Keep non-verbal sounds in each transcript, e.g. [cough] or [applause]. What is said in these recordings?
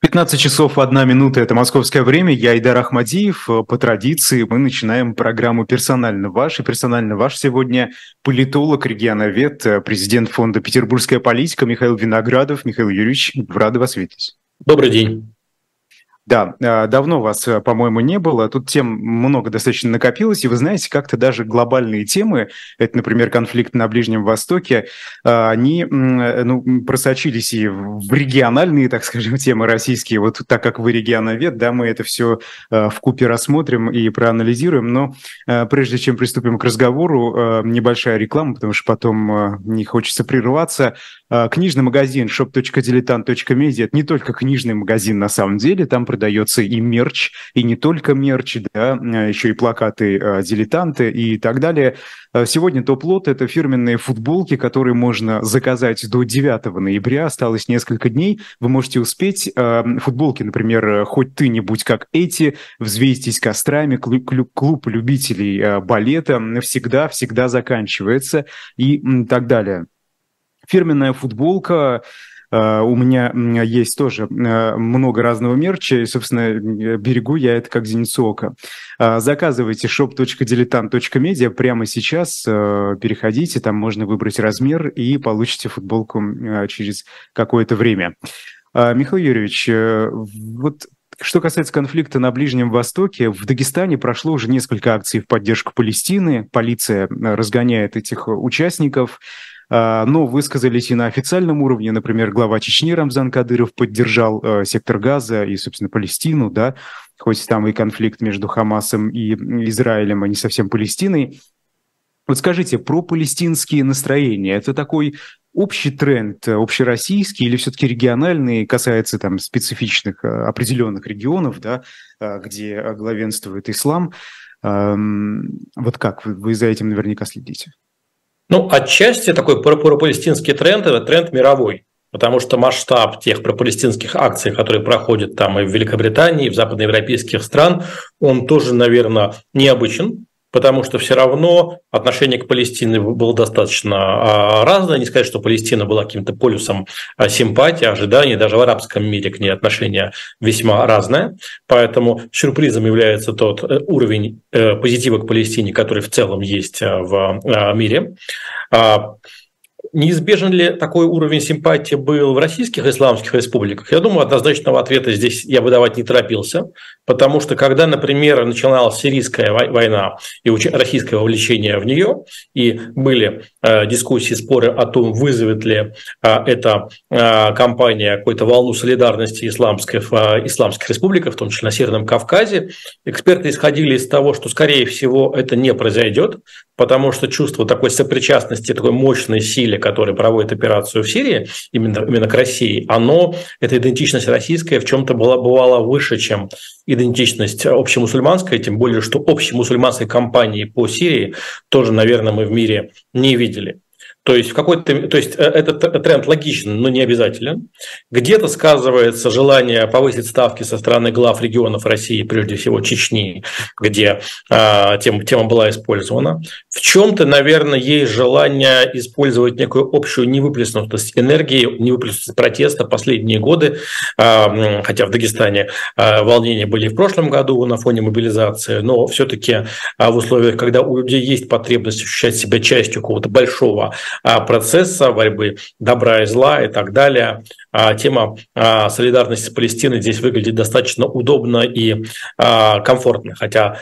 15 часов 1 минута – это московское время. Я Идар Ахмадиев. По традиции мы начинаем программу «Персонально ваш». И персонально ваш сегодня политолог, регионовед, президент фонда «Петербургская политика» Михаил Виноградов. Михаил Юрьевич, рады вас видеть. Добрый день. Да, а, давно вас, э, по-моему, не было. Тут тем много достаточно накопилось. И вы знаете, как-то даже глобальные темы, это, например, конфликт на Ближнем Востоке, а, они ну, просочились и в региональные, так скажем, [laughs] темы российские. Вот так как вы регионовед, да, мы это все а, в купе рассмотрим и проанализируем. Но прежде чем приступим к разговору, небольшая реклама, потому что потом не хочется прерываться. Книжный магазин shop.diletant.media – это не только книжный магазин на самом деле, там продается и мерч, и не только мерч, да, а еще и плакаты а, дилетанты и так далее. А сегодня топ-лот – это фирменные футболки, которые можно заказать до 9 ноября. Осталось несколько дней. Вы можете успеть. Футболки, например, «Хоть ты не будь как эти», «Взвейтесь кострами», клуб любителей балета всегда-всегда заканчивается и так далее. Фирменная футболка Uh, у меня есть тоже uh, много разного мерча, и, собственно, берегу я это как зеницу заказывайте shop.diletant.media прямо сейчас, переходите, там можно выбрать размер и получите футболку через какое-то время. Михаил Юрьевич, вот что касается конфликта на Ближнем Востоке, в Дагестане прошло уже несколько акций в поддержку Палестины. Полиция разгоняет этих участников. А, но высказались и на официальном уровне. Например, глава Чечни Рамзан Кадыров поддержал э, сектор Газа и, собственно, Палестину, да, хоть там и конфликт между Хамасом и Израилем, а не совсем Палестиной. Вот скажите, про палестинские настроения, это такой общий тренд, э, общероссийский или все-таки региональный, касается там специфичных э, определенных регионов, да, где главенствует ислам. Вот как вы за этим наверняка следите? Ну, отчасти такой пропалестинский тренд – это тренд мировой. Потому что масштаб тех пропалестинских акций, которые проходят там и в Великобритании, и в западноевропейских стран, он тоже, наверное, необычен потому что все равно отношение к Палестине было достаточно а, разное. Не сказать, что Палестина была каким-то полюсом а, симпатии, ожиданий. Даже в арабском мире к ней отношение весьма разное. Поэтому сюрпризом является тот э, уровень э, позитива к Палестине, который в целом есть э, в мире. Неизбежен ли такой уровень симпатии был в российских исламских республиках? Я думаю, однозначного ответа здесь я выдавать не торопился, потому что когда, например, начиналась сирийская война и российское вовлечение в нее, и были э, дискуссии, споры о том, вызовет ли э, эта э, кампания какую-то волну солидарности исламских, исламских республиках, в том числе на Северном Кавказе, эксперты исходили из того, что, скорее всего, это не произойдет, потому что чувство такой сопричастности, такой мощной силе, которая проводит операцию в Сирии, именно, именно к России, оно, эта идентичность российская в чем-то была, бывала выше, чем идентичность общемусульманская, тем более, что общемусульманской кампании по Сирии тоже, наверное, мы в мире не видели. То есть, в какой-то, то есть э, этот тренд логичен, но не обязателен. Где-то сказывается желание повысить ставки со стороны глав регионов России, прежде всего Чечни, где а, тема, тема была использована. В чем-то, наверное, есть желание использовать некую общую невыплеснутость энергии, невыплеснутость протеста последние годы, а, хотя в Дагестане а, волнения были в прошлом году на фоне мобилизации, но все-таки а, в условиях, когда у людей есть потребность ощущать себя частью какого-то большого процесса борьбы добра и зла и так далее. А, тема а, солидарности с Палестиной здесь выглядит достаточно удобно и комфортно, хотя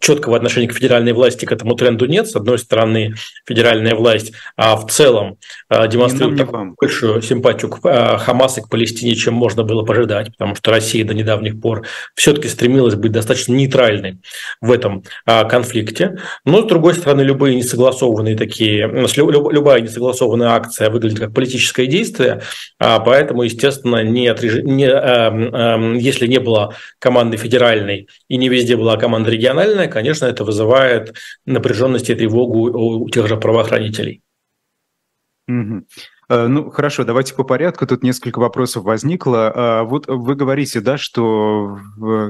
четкого отношения к федеральной власти к этому тренду нет. С одной стороны, федеральная власть в целом демонстрирует большую симпатию к Хамасу и к Палестине, чем можно было пожидать, потому что Россия до недавних пор все-таки стремилась быть достаточно нейтральной в этом конфликте. Но, с другой стороны, любые несогласованные такие, любая несогласованная акция выглядит как политическое действие, а поэтому, естественно, не отреж... не, э, э, если не было команды федеральной и не везде была команда региональная, конечно, это вызывает напряженность и тревогу у тех же правоохранителей. Угу. Э, ну, хорошо, давайте по порядку. Тут несколько вопросов возникло. Э, вот вы говорите, да, что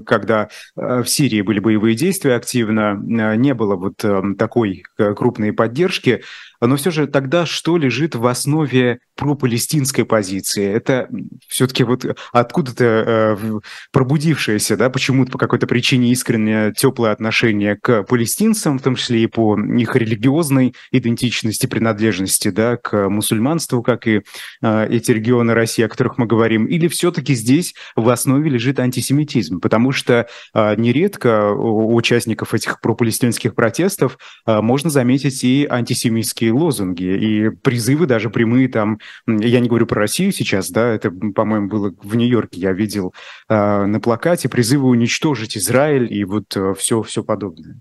когда э, в Сирии были боевые действия активно, не было вот такой крупной поддержки. Но все же тогда что лежит в основе пропалестинской позиции? Это все-таки вот откуда-то пробудившееся, да, почему-то по какой-то причине искреннее теплое отношение к палестинцам, в том числе и по их религиозной идентичности, принадлежности, да, к мусульманству, как и э, эти регионы России, о которых мы говорим, или все-таки здесь в основе лежит антисемитизм? Потому что э, нередко у участников этих пропалестинских протестов э, можно заметить и антисемитские лозунги, и призывы даже прямые там, я не говорю про Россию сейчас, да, это, по-моему, было в Нью-Йорке, я видел э, на плакате призывы уничтожить Израиль и вот все, все подобное.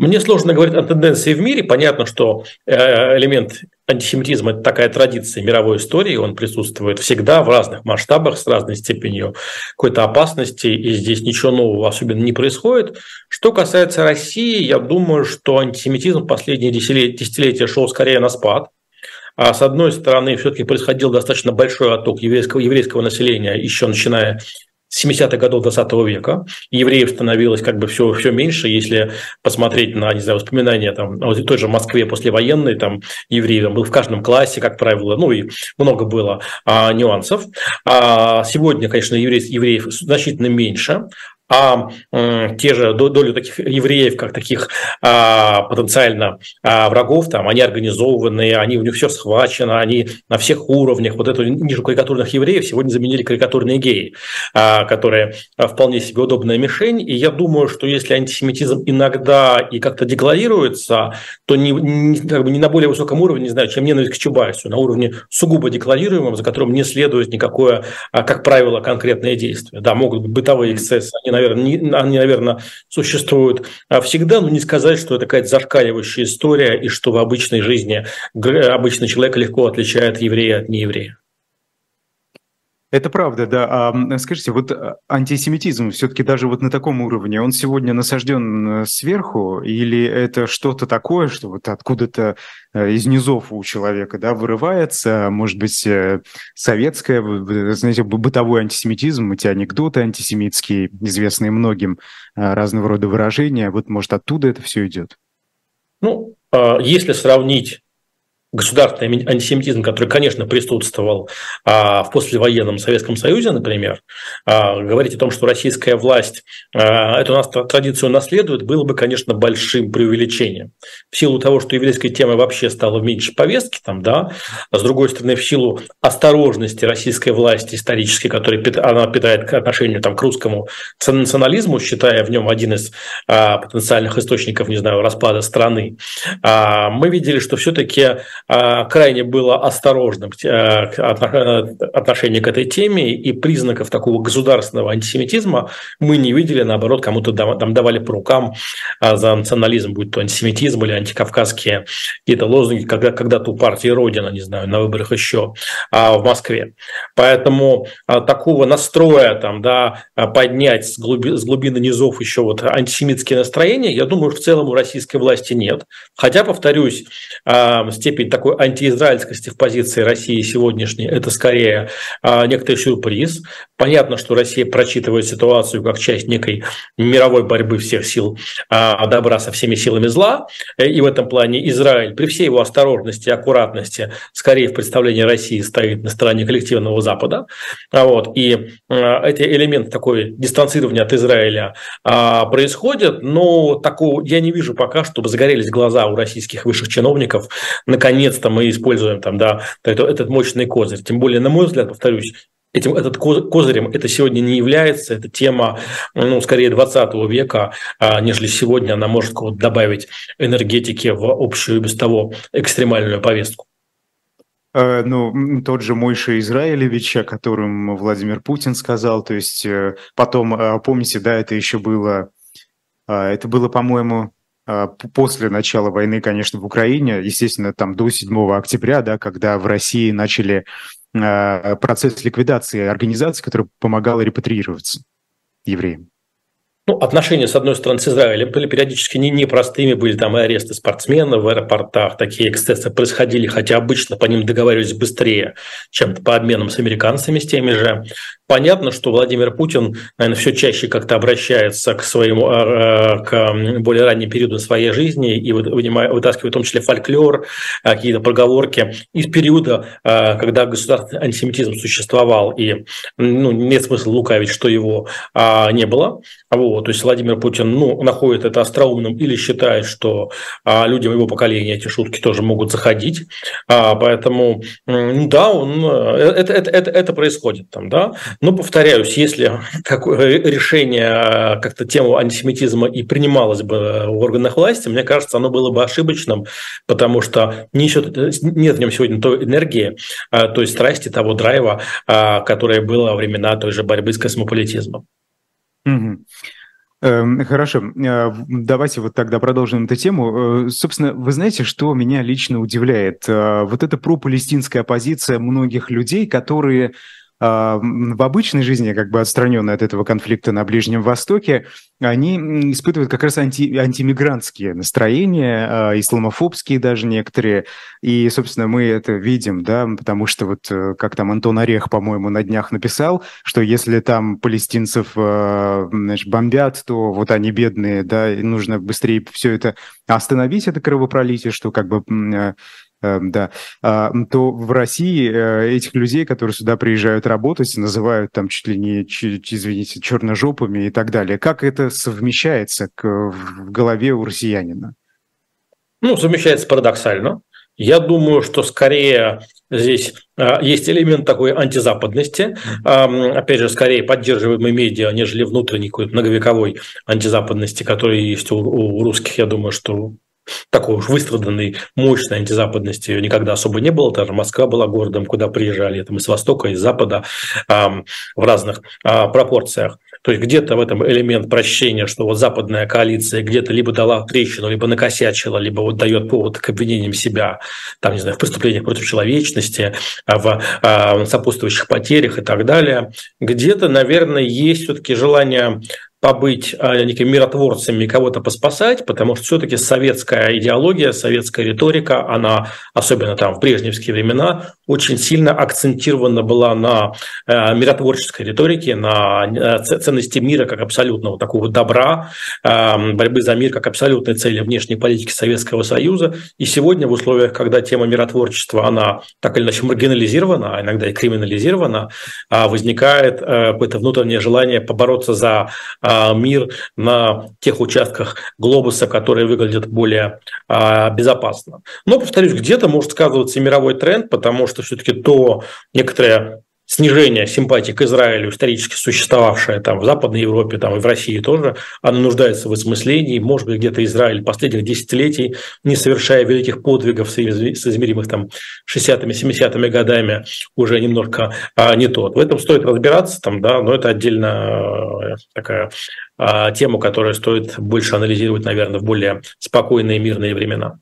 Мне сложно говорить о тенденции в мире. Понятно, что э, элемент антисемитизма – это такая традиция мировой истории, он присутствует всегда в разных масштабах, с разной степенью какой-то опасности, и здесь ничего нового особенно не происходит. Что касается России, я думаю, что антисемитизм в последние десятилетия шел скорее на спад, а с одной стороны, все-таки происходил достаточно большой отток еврейского, еврейского населения, еще начиная 70-х годов 20 века. Евреев становилось как бы все, все меньше. Если посмотреть на, не знаю, воспоминания там, в той же Москве послевоенной, там евреев там, был в каждом классе, как правило, ну и много было а, нюансов. А сегодня, конечно, евреев, евреев значительно меньше, а те же долю таких евреев, как таких а, потенциально а, врагов, там, они организованные, они у них все схвачено, они на всех уровнях. Вот эту ниже карикатурных евреев сегодня заменили карикатурные геи, а, которые вполне себе удобная мишень. И я думаю, что если антисемитизм иногда и как-то декларируется, то не, не, как бы не на более высоком уровне, не знаю, чем ненависть к Чубайсу, на уровне сугубо декларируемом, за которым не следует никакое, как правило, конкретное действие. Да, могут быть бытовые эксцессы, они, наверное, не, они, наверное, существуют а всегда, но не сказать, что это какая-то зашкаливающая история и что в обычной жизни обычный человек легко отличает еврея от нееврея. Это правда, да. А скажите, вот а, антисемитизм все-таки даже вот на таком уровне, он сегодня насажден э, сверху, или это что-то такое, что вот откуда-то э, из низов у человека, да, вырывается, может быть, э, советское, знаете, бытовой антисемитизм, эти анекдоты антисемитские, известные многим, разного рода выражения, вот, может, оттуда это все идет? Ну, а, если сравнить государственный антисемитизм, который, конечно, присутствовал а, в послевоенном Советском Союзе, например, а, говорить о том, что российская власть а, эту нас традицию наследует, было бы, конечно, большим преувеличением. В силу того, что еврейская тема вообще стала меньше повестки, там, да, а с другой стороны, в силу осторожности российской власти исторической, которая она питает к отношению там, к русскому национализму, считая в нем один из а, потенциальных источников, не знаю, распада страны, а, мы видели, что все-таки крайне было осторожным э, отношение к этой теме, и признаков такого государственного антисемитизма мы не видели, наоборот, кому-то там давали по рукам а, за национализм, будь то антисемитизм или антикавказские какие-то лозунги, когда, когда-то у партии Родина, не знаю, на выборах еще а, в Москве. Поэтому такого настроя там, да, поднять с, глуби, с глубины низов еще вот антисемитские настроения, я думаю, в целом у российской власти нет. Хотя, повторюсь, степень такой антиизраильскости в позиции России сегодняшней, это скорее а, некоторый сюрприз. Понятно, что Россия прочитывает ситуацию как часть некой мировой борьбы всех сил а, добра со всеми силами зла. И в этом плане Израиль при всей его осторожности и аккуратности скорее в представлении России стоит на стороне коллективного Запада. А вот. И эти элементы такой дистанцирования от Израиля происходят, но такого я не вижу пока, чтобы загорелись глаза у российских высших чиновников наконец наконец-то мы используем там, да, этот мощный козырь. Тем более, на мой взгляд, повторюсь, этим, этот козырем это сегодня не является, это тема, ну, скорее 20 века, а, нежели сегодня она может добавить энергетики в общую без того экстремальную повестку. Э, ну, тот же Мойша Израилевич, о котором Владимир Путин сказал, то есть э, потом, э, помните, да, это еще было, это было, по-моему, после начала войны, конечно, в Украине, естественно, там до 7 октября, да, когда в России начали а, процесс ликвидации организации, которая помогала репатриироваться евреям. ну, отношения, с одной стороны, с Израилем были периодически не, непростыми, были там и аресты спортсменов в аэропортах, такие эксцессы происходили, хотя обычно по ним договаривались быстрее, чем по обменам с американцами, с теми же. Понятно, что Владимир Путин, наверное, все чаще как-то обращается к своему, а, а, к более ранним периоду своей жизни и вытаскивает в том числе фольклор, а, какие-то проговорки из периода, когда государственный антисемитизм существовал, и ну, нет смысла лукавить, что его не было. Вот, то есть Владимир Путин ну, находит это остроумным или считает, что людям его поколения эти шутки тоже могут заходить. Поэтому, да, он, э, это, это, это, это происходит там, да. Но, повторяюсь, если решение как-то тему антисемитизма и принималось бы в органах власти, мне кажется, оно было бы ошибочным, потому что несет, нет в нем сегодня той энергии, а, той страсти, того драйва, а, которая была во времена той же борьбы с космополитизмом. Угу. Хорошо, а, давайте вот тогда продолжим эту тему. Э, собственно, вы знаете, что меня лично удивляет? Вот эта пропалестинская позиция многих людей, которые а, в обычной жизни, как бы отстраненные от этого конфликта на Ближнем Востоке, они испытывают как раз анти, антимигрантские настроения, а, исламофобские даже некоторые. И, собственно, мы это видим, да, потому что вот э, как там Антон Орех, по-моему, на днях написал, что если там палестинцев а, значит, бомбят, то вот они бедные, да, нужно быстрее все это остановить, это кровопролитие, что как бы Эм, да, а, то в России э, этих людей, которые сюда приезжают работать, называют там чуть ли не, извините, черножопами и так далее. Как это совмещается в голове у россиянина? Ну, совмещается парадоксально. Я думаю, что скорее здесь а, есть элемент такой антизападности, опять же, скорее поддерживаемый медиа, нежели внутренней какой-то многовековой антизападности, которая есть у русских, я думаю, что такой уж выстраданной, мощной антизападности никогда особо не было. Даже Москва была городом, куда приезжали там из Востока, из Запада в разных э, пропорциях. То есть где-то в этом элемент прощения, что вот западная коалиция где-то либо дала трещину, либо накосячила, либо вот дает повод к обвинениям себя, там, не знаю, в преступлениях против человечности, а, в э, сопутствующих потерях и так далее. Где-то, наверное, есть все-таки желание побыть а, некими миротворцами, кого-то поспасать, потому что все-таки советская идеология, советская риторика, она, особенно там в брежневские времена, очень сильно акцентирована была на э, миротворческой риторике, на э, ценности мира как абсолютного такого добра, э, борьбы за мир как абсолютной цели внешней политики Советского Союза. И сегодня в условиях, когда тема миротворчества, она так или иначе маргинализирована, а иногда и криминализирована, а возникает какое-то внутреннее желание побороться за мир на тех участках глобуса, которые выглядят более а, безопасно. Но, повторюсь, где-то может сказываться мировой тренд, потому что все-таки то некоторое снижение симпатии к Израилю, исторически существовавшее там в Западной Европе, там и в России тоже, оно нуждается в осмыслении. Может быть, где-то Израиль последних десятилетий, не совершая великих подвигов, соизмеримых там 60-ми, 70-ми годами, уже немножко а, не тот. В этом стоит разбираться, там, да, но это отдельно такая а, тема, которую стоит больше анализировать, наверное, в более спокойные мирные времена.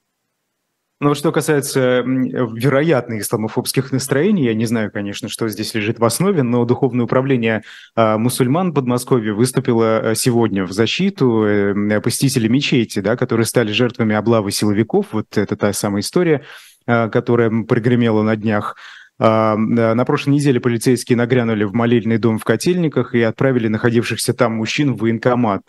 Ну, что касается вероятных исламофобских настроений, я не знаю, конечно, что здесь лежит в основе, но Духовное управление а, мусульман Подмосковья выступило а, сегодня в защиту э, посетителей мечети, да, которые стали жертвами облавы силовиков. Вот это та самая история, а, которая прогремела на днях. На прошлой неделе полицейские нагрянули в молельный дом в Котельниках и отправили находившихся там мужчин в военкомат.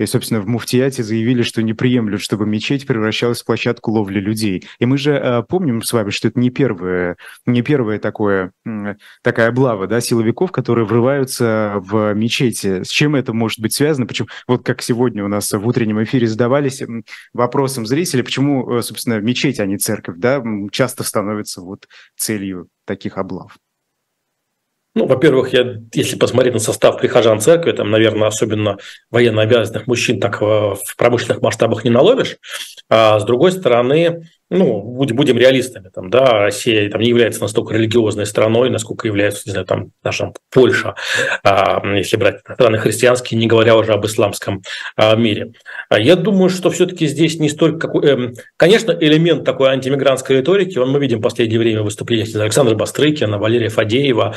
И, собственно, в Муфтияте заявили, что не приемлют, чтобы мечеть превращалась в площадку ловли людей. И мы же э, помним с вами, что это не первое, не первое такое, такая облава да, силовиков, которые врываются в мечети. С чем это может быть связано? Почему, вот как сегодня у нас в утреннем эфире задавались вопросом зрителей, почему, э, собственно, мечеть, а не церковь, да, часто становится вот целью таких облав. Ну, во-первых, я, если посмотреть на состав прихожан церкви, там, наверное, особенно военно обязанных мужчин так в промышленных масштабах не наловишь. А с другой стороны, ну, будем, будем реалистами, там, да, Россия там, не является настолько религиозной страной, насколько является, не знаю, там, наша Польша, а, если брать страны христианские, не говоря уже об исламском а, мире. А я думаю, что все-таки здесь не столько... Какой, э, конечно, элемент такой антимигрантской риторики, он мы видим в последнее время выступления Александра Бастрыкина, Валерия Фадеева,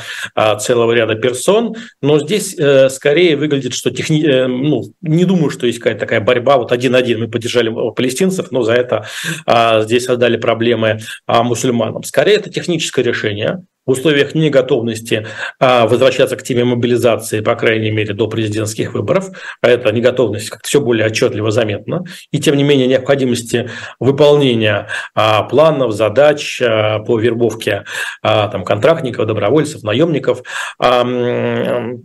целого ряда персон, но здесь э, скорее выглядит, что техни... э, ну, не думаю, что есть какая-то такая борьба, вот один-один мы поддержали палестинцев, но за это здесь создали проблемы а, мусульманам. Скорее, это техническое решение, в условиях неготовности а, возвращаться к теме мобилизации, по крайней мере, до президентских выборов, а эта неготовность как-то все более отчетливо заметна, и тем не менее необходимости выполнения а, планов, задач по вербовке там, контрактников, добровольцев, наемников,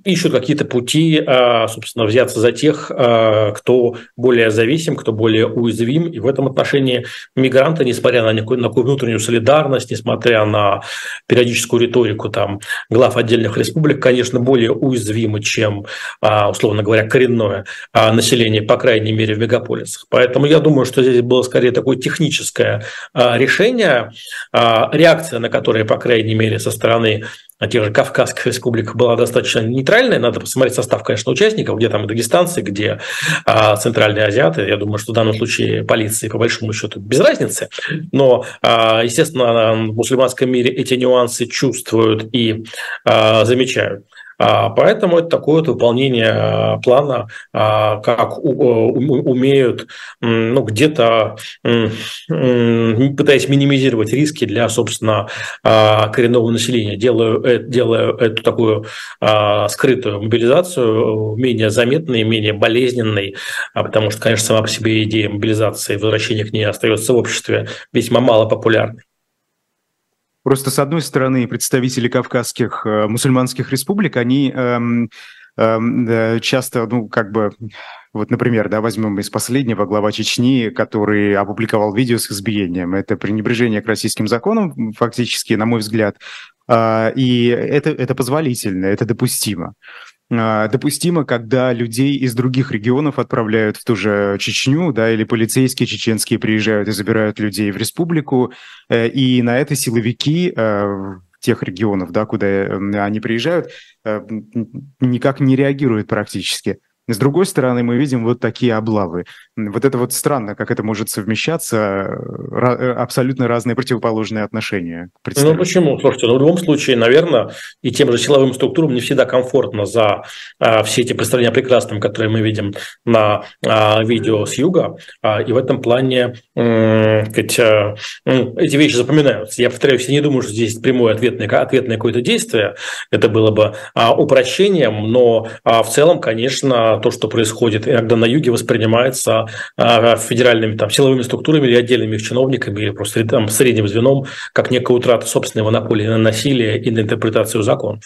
ищут какие-то пути, собственно, взяться за тех, кто более зависим, кто более уязвим, и в этом отношении мигранты, несмотря на некую, на некую внутреннюю солидарность, несмотря на периодическую политическую риторику там глав отдельных республик, конечно, более уязвимы, чем, а, условно говоря, коренное а, население, по крайней мере, в мегаполисах. Поэтому я думаю, что здесь было скорее такое техническое а, решение, реакция на которое, по крайней мере, со стороны на тех же Кавказских республиках была достаточно нейтральная. Надо посмотреть состав, конечно, участников, где там и дагестанцы, где а, центральные азиаты. Я думаю, что в данном случае полиции, по большому счету, без разницы. Но, а, естественно, в мусульманском мире эти нюансы чувствуют и а, замечают. А, поэтому это такое вот выполнение а, плана, а, как умеют, ну, где-то пытаясь минимизировать риски для, собственно, коренного населения, делая, э, делая эту такую скрытую мобилизацию менее заметной, менее болезненной, потому что, конечно, сама по себе идея мобилизации и возвращения к ней остается в обществе весьма мало популярной. Просто, с одной стороны, представители кавказских э, мусульманских республик, они эм, эм, часто, ну, как бы, вот, например, да, возьмем из последнего глава Чечни, который опубликовал видео с избиением. Это пренебрежение к российским законам, фактически, на мой взгляд. Э, и это, это позволительно, это допустимо. А, допустимо, когда людей из других регионов отправляют в ту же Чечню, да, или полицейские чеченские приезжают и забирают людей в республику, э, и на это силовики э, тех регионов, да, куда они приезжают, э, никак не реагируют практически. С другой стороны, мы видим вот такие облавы. Вот это вот странно, как это может совмещаться, э, абсолютно разные противоположные отношения. Ну почему? Слушайте, ну в любом случае, наверное, и тем же силовым структурам не всегда комфортно за а, все эти представления прекрасным, которые мы видим на а, видео с юга, а, и в этом плане а, сказать, а, эти вещи запоминаются. Я повторяюсь, я не думаю, что здесь прямое ответное, ответное какое-то действие, это было бы а, упрощением, но а, в целом, конечно, то, что происходит иногда на юге, воспринимается федеральными там, силовыми структурами или отдельными их чиновниками, или просто там, средним звеном, как некая утрата собственной монополии на насилие и на интерпретацию законов.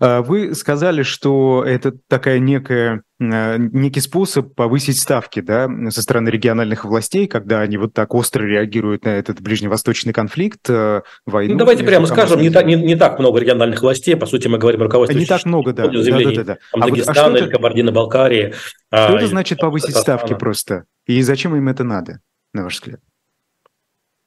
А вы сказали, что это такая некая, а, некий способ повысить ставки да, со стороны региональных властей, когда они вот так остро реагируют на этот ближневосточный конфликт, э, войну. Ну, давайте прямо скажем, не так, не, не так много региональных властей, по сути, мы говорим руководство. Не так много, да. да, да, да, да. Там, а Дагестана вот, а или Кабардино-Балкарии. Что это значит повысить ставки просто? И зачем им это надо, на ваш взгляд?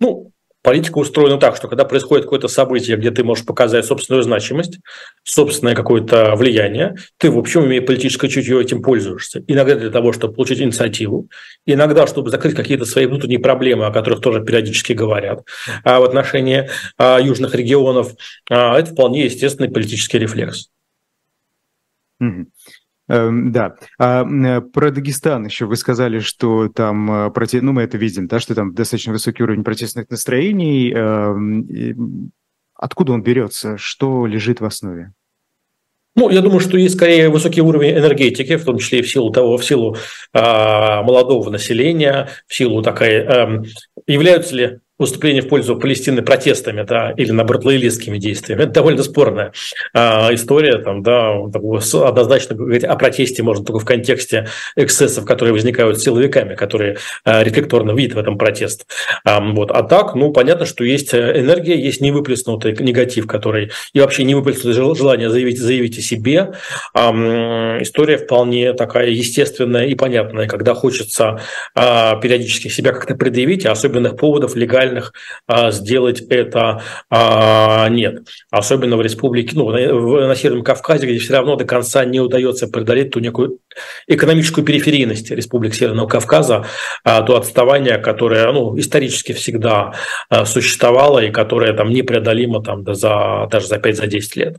Ну, Политика устроена так, что когда происходит какое-то событие, где ты можешь показать собственную значимость, собственное какое-то влияние, ты, в общем, имея политическое чутье, этим пользуешься. Иногда для того, чтобы получить инициативу, иногда, чтобы закрыть какие-то свои внутренние проблемы, о которых тоже периодически говорят а в отношении а, южных регионов. А, это вполне естественный политический рефлекс. Mm-hmm. Эм, да. А э, про Дагестан еще вы сказали, что там, э, проте... ну, мы это видим, да, что там достаточно высокий уровень протестных настроений. Эм, откуда он берется? Что лежит в основе? Ну, я думаю, что есть скорее высокий уровень энергетики, в том числе и в силу того, в силу э, молодого населения, в силу такой, э, являются ли выступление в пользу Палестины протестами, да, или наоборот лоялистскими действиями. Это довольно спорная а, история, там, да, однозначно говорить о протесте можно только в контексте эксцессов, которые возникают силовиками, которые а, рефлекторно видят в этом протест. А, вот. а так, ну, понятно, что есть энергия, есть невыплеснутый негатив, который и вообще невыплеснутое желание заявить, заявить о себе. А, история вполне такая естественная и понятная, когда хочется а, периодически себя как-то предъявить, а особенных поводов легальных а, сделать это а, нет. Особенно в республике, ну, на, Северном Кавказе, где все равно до конца не удается преодолеть ту некую экономическую периферийность Республики Северного Кавказа, а, то отставание, которое ну, исторически всегда существовало и которое там непреодолимо там, за, даже за 5-10 лет.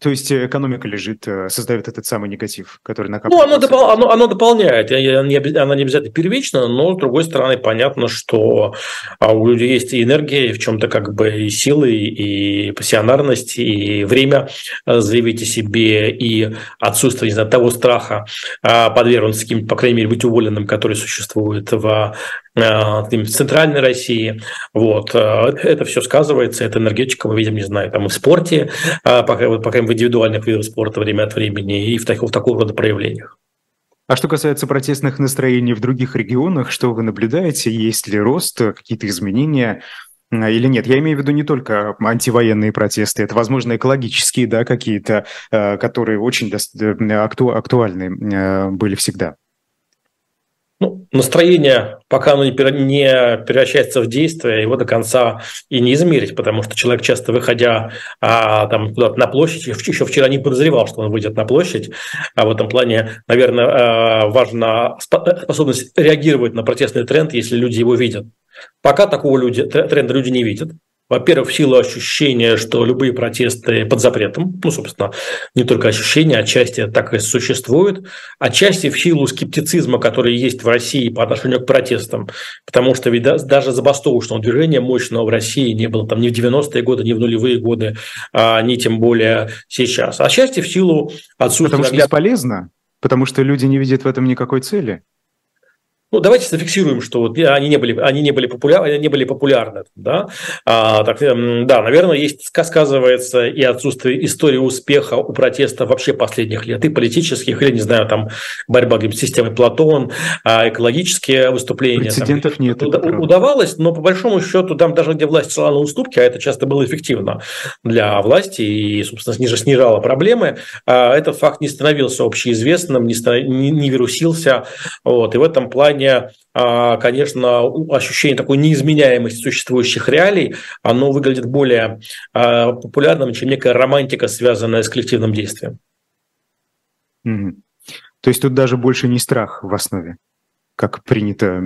То есть э, экономика лежит, э, создает этот самый негатив, который накапливается? Ну, оно, допол- оно, оно дополняет. Она не обязательно первична, но, с другой стороны, понятно, что а, у людей есть и энергия, и в чем-то как бы и силы, и пассионарность, и время э, заявить о себе, и отсутствие, не знаю, того страха а, подвергнуться каким по крайней мере, быть уволенным, который существует в в центральной России. Вот. Это все сказывается, это энергетика, мы видим, не знаю, там и в спорте, пока, пока в индивидуальных видах спорта время от времени и в, так, в такого рода проявлениях. А что касается протестных настроений в других регионах, что вы наблюдаете? Есть ли рост, какие-то изменения или нет? Я имею в виду не только антивоенные протесты, это, возможно, экологические, да, какие-то, э, которые очень э, актуальны э, были всегда. Ну, настроение, пока оно не превращается в действие, его до конца и не измерить, потому что человек часто, выходя а, там куда-то на площадь, еще вчера не подозревал, что он выйдет на площадь, а в этом плане, наверное, а, важна способность реагировать на протестный тренд, если люди его видят. Пока такого люди, тренда люди не видят. Во-первых, в силу ощущения, что любые протесты под запретом, ну, собственно, не только ощущения, отчасти так и существует, отчасти в силу скептицизма, который есть в России по отношению к протестам, потому что ведь даже забастовочного движения мощного в России не было там ни в 90-е годы, ни в нулевые годы, а ни тем более сейчас. Отчасти в силу отсутствия... Потому что бесполезно? Потому что люди не видят в этом никакой цели? Ну, давайте зафиксируем, что вот они не были, они не были, популярны, они не были популярны. Да? А, так, эм, да, наверное, есть сказывается и отсутствие истории успеха у протеста вообще последних лет, и политических, или, не знаю, там, борьба с системой Платон, а, экологические выступления. Прецедентов там, нет. Удавалось, но по большому счету там даже где власть шла на уступки, а это часто было эффективно для власти и, собственно, снижало проблемы, а, этот факт не становился общеизвестным, не, не вирусился. Вот, и в этом плане плане, а, конечно, ощущение такой неизменяемости существующих реалий, оно выглядит более а, популярным, чем некая романтика, связанная с коллективным действием. Mm-hmm. То есть тут даже больше не страх в основе, как принято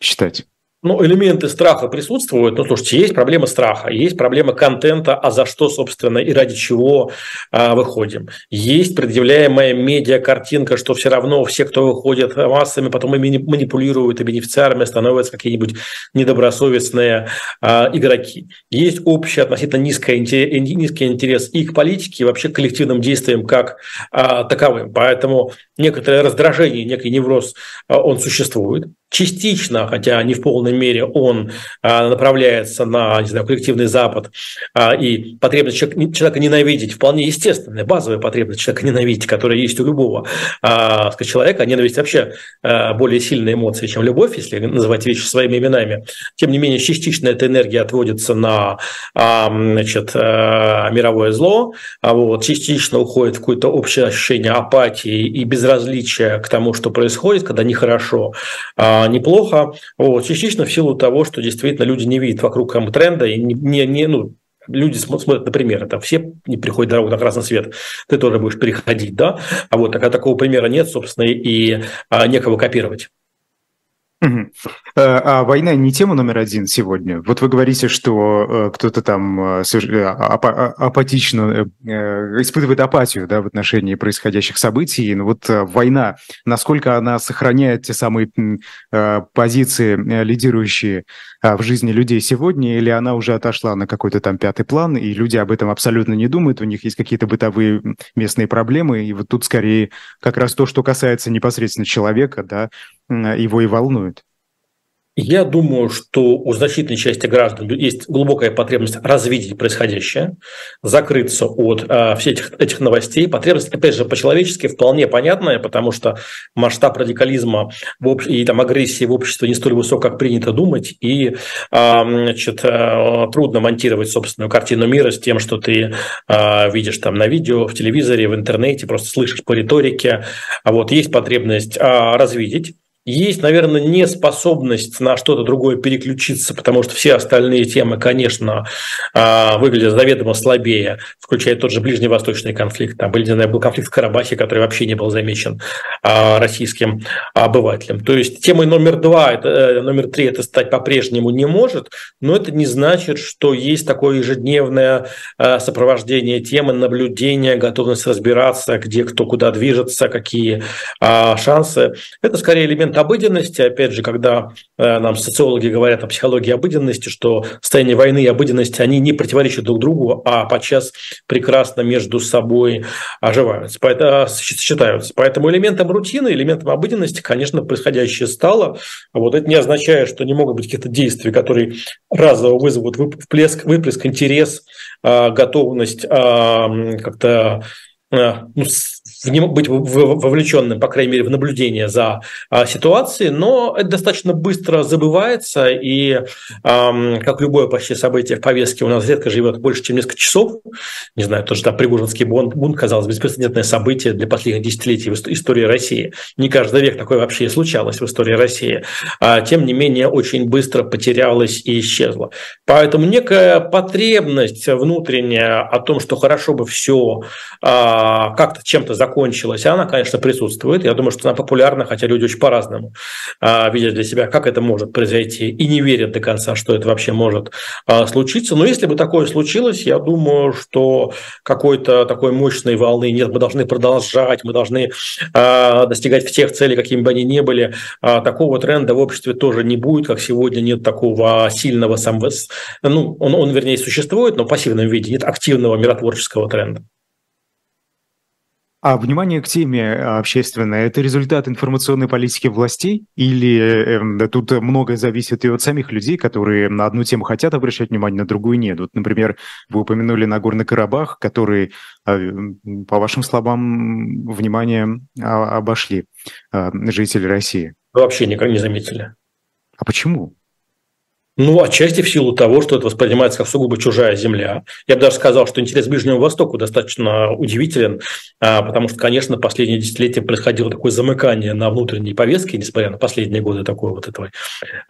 считать. Ну, элементы страха присутствуют. Ну, слушайте, есть проблема страха, есть проблема контента, а за что, собственно, и ради чего а, выходим. Есть предъявляемая медиа-картинка, что все равно все, кто выходит массами, потом ими манипулируют, и бенефициарами становятся какие-нибудь недобросовестные а, игроки. Есть общий относительно низкий, низкий интерес и к политике, и вообще к коллективным действиям как а, таковым. Поэтому некоторое раздражение, некий невроз, а, он существует частично, хотя не в полной мере, он а, направляется на не знаю, коллективный Запад, а, и потребность человека ненавидеть вполне естественная, базовая потребность человека ненавидеть, которая есть у любого а, человека. Ненависть вообще более сильная эмоция, чем любовь, если называть вещи своими именами. Тем не менее, частично эта энергия отводится на значит, мировое зло, вот, частично уходит в какое-то общее ощущение апатии и безразличия к тому, что происходит, когда нехорошо. А, неплохо. Вот, частично в силу того, что действительно люди не видят вокруг там, тренда и не, не, ну, люди смотрят, например, это все не приходят дорогу на красный свет, ты тоже будешь переходить, да, а вот такая, такого примера нет, собственно, и а, некого копировать. А война не тема номер один сегодня. Вот вы говорите, что э, кто-то там э, э, апатично испытывает апатию да, в отношении происходящих событий. Но вот война, насколько она сохраняет те самые позиции, лидирующие в жизни людей сегодня, или она уже отошла на какой-то там пятый план, и люди об этом абсолютно не думают, у них есть какие-то бытовые местные проблемы, и вот тут скорее как раз то, что касается непосредственно человека, да, его и волнует. Я думаю, что у значительной части граждан есть глубокая потребность развидеть происходящее, закрыться от э, всех этих, этих новостей. Потребность, опять же, по-человечески вполне понятная, потому что масштаб радикализма в об... и там, агрессии в обществе не столь высок, как принято думать, и э, значит, э, трудно монтировать собственную картину мира с тем, что ты э, видишь там на видео, в телевизоре, в интернете, просто слышишь по риторике. А вот есть потребность э, развидеть есть, наверное, неспособность на что-то другое переключиться, потому что все остальные темы, конечно, а, выглядят заведомо слабее, включая тот же ближневосточный конфликт. Там был, был конфликт в Карабахе, который вообще не был замечен а, российским обывателем. То есть темой номер два, это, э, номер три это стать по-прежнему не может, но это не значит, что есть такое ежедневное а, сопровождение темы, наблюдение, готовность разбираться, где кто куда движется, какие шансы. Это скорее элемент элемент обыденности, опять же, когда э, нам социологи говорят о психологии обыденности, что состояние войны и обыденности, они не противоречат друг другу, а подчас прекрасно между собой оживаются, поэтому, сочетаются. Поэтому элементом рутины, элементом обыденности, конечно, происходящее стало. А вот это не означает, что не могут быть каких-то действий, которые разово вызовут выплеск, выплеск интерес, а, готовность а, как-то а, ну, быть вовлеченным, по крайней мере, в наблюдение за а, ситуацией, но это достаточно быстро забывается, и как любое почти событие в повестке у нас редко живет больше, чем несколько часов. Не знаю, тоже там Пригожинский бунт, бунт казалось, беспрецедентное событие для последних десятилетий в истории России. Не каждый век такое вообще случалось в истории России. А, тем не менее, очень быстро потерялось и исчезло. Поэтому некая потребность внутренняя о том, что хорошо бы все а, как-то чем-то закончить, закончилась, она, конечно, присутствует. Я думаю, что она популярна, хотя люди очень по-разному а, видят для себя, как это может произойти, и не верят до конца, что это вообще может а, случиться. Но если бы такое случилось, я думаю, что какой-то такой мощной волны нет. Мы должны продолжать, мы должны а, достигать всех целей, какими бы они ни были. А, такого тренда в обществе тоже не будет, как сегодня нет такого сильного самого... Ну, он, он, вернее, существует, но в пассивном виде, нет активного миротворческого тренда. А внимание к теме а, общественной – это результат информационной политики властей? Или э, тут многое зависит и от самих людей, которые на одну тему хотят обращать внимание, на другую нет? Вот, например, вы упомянули Нагорный Карабах, который, а, по вашим словам, внимание а, обошли жители России. вообще никак не заметили. А почему? Ну, отчасти в силу того, что это воспринимается как сугубо чужая земля. Я бы даже сказал, что интерес к Ближнему Востоку достаточно удивителен, а, потому что, конечно, последние десятилетия происходило такое замыкание на внутренней повестке, несмотря на последние годы такой вот этой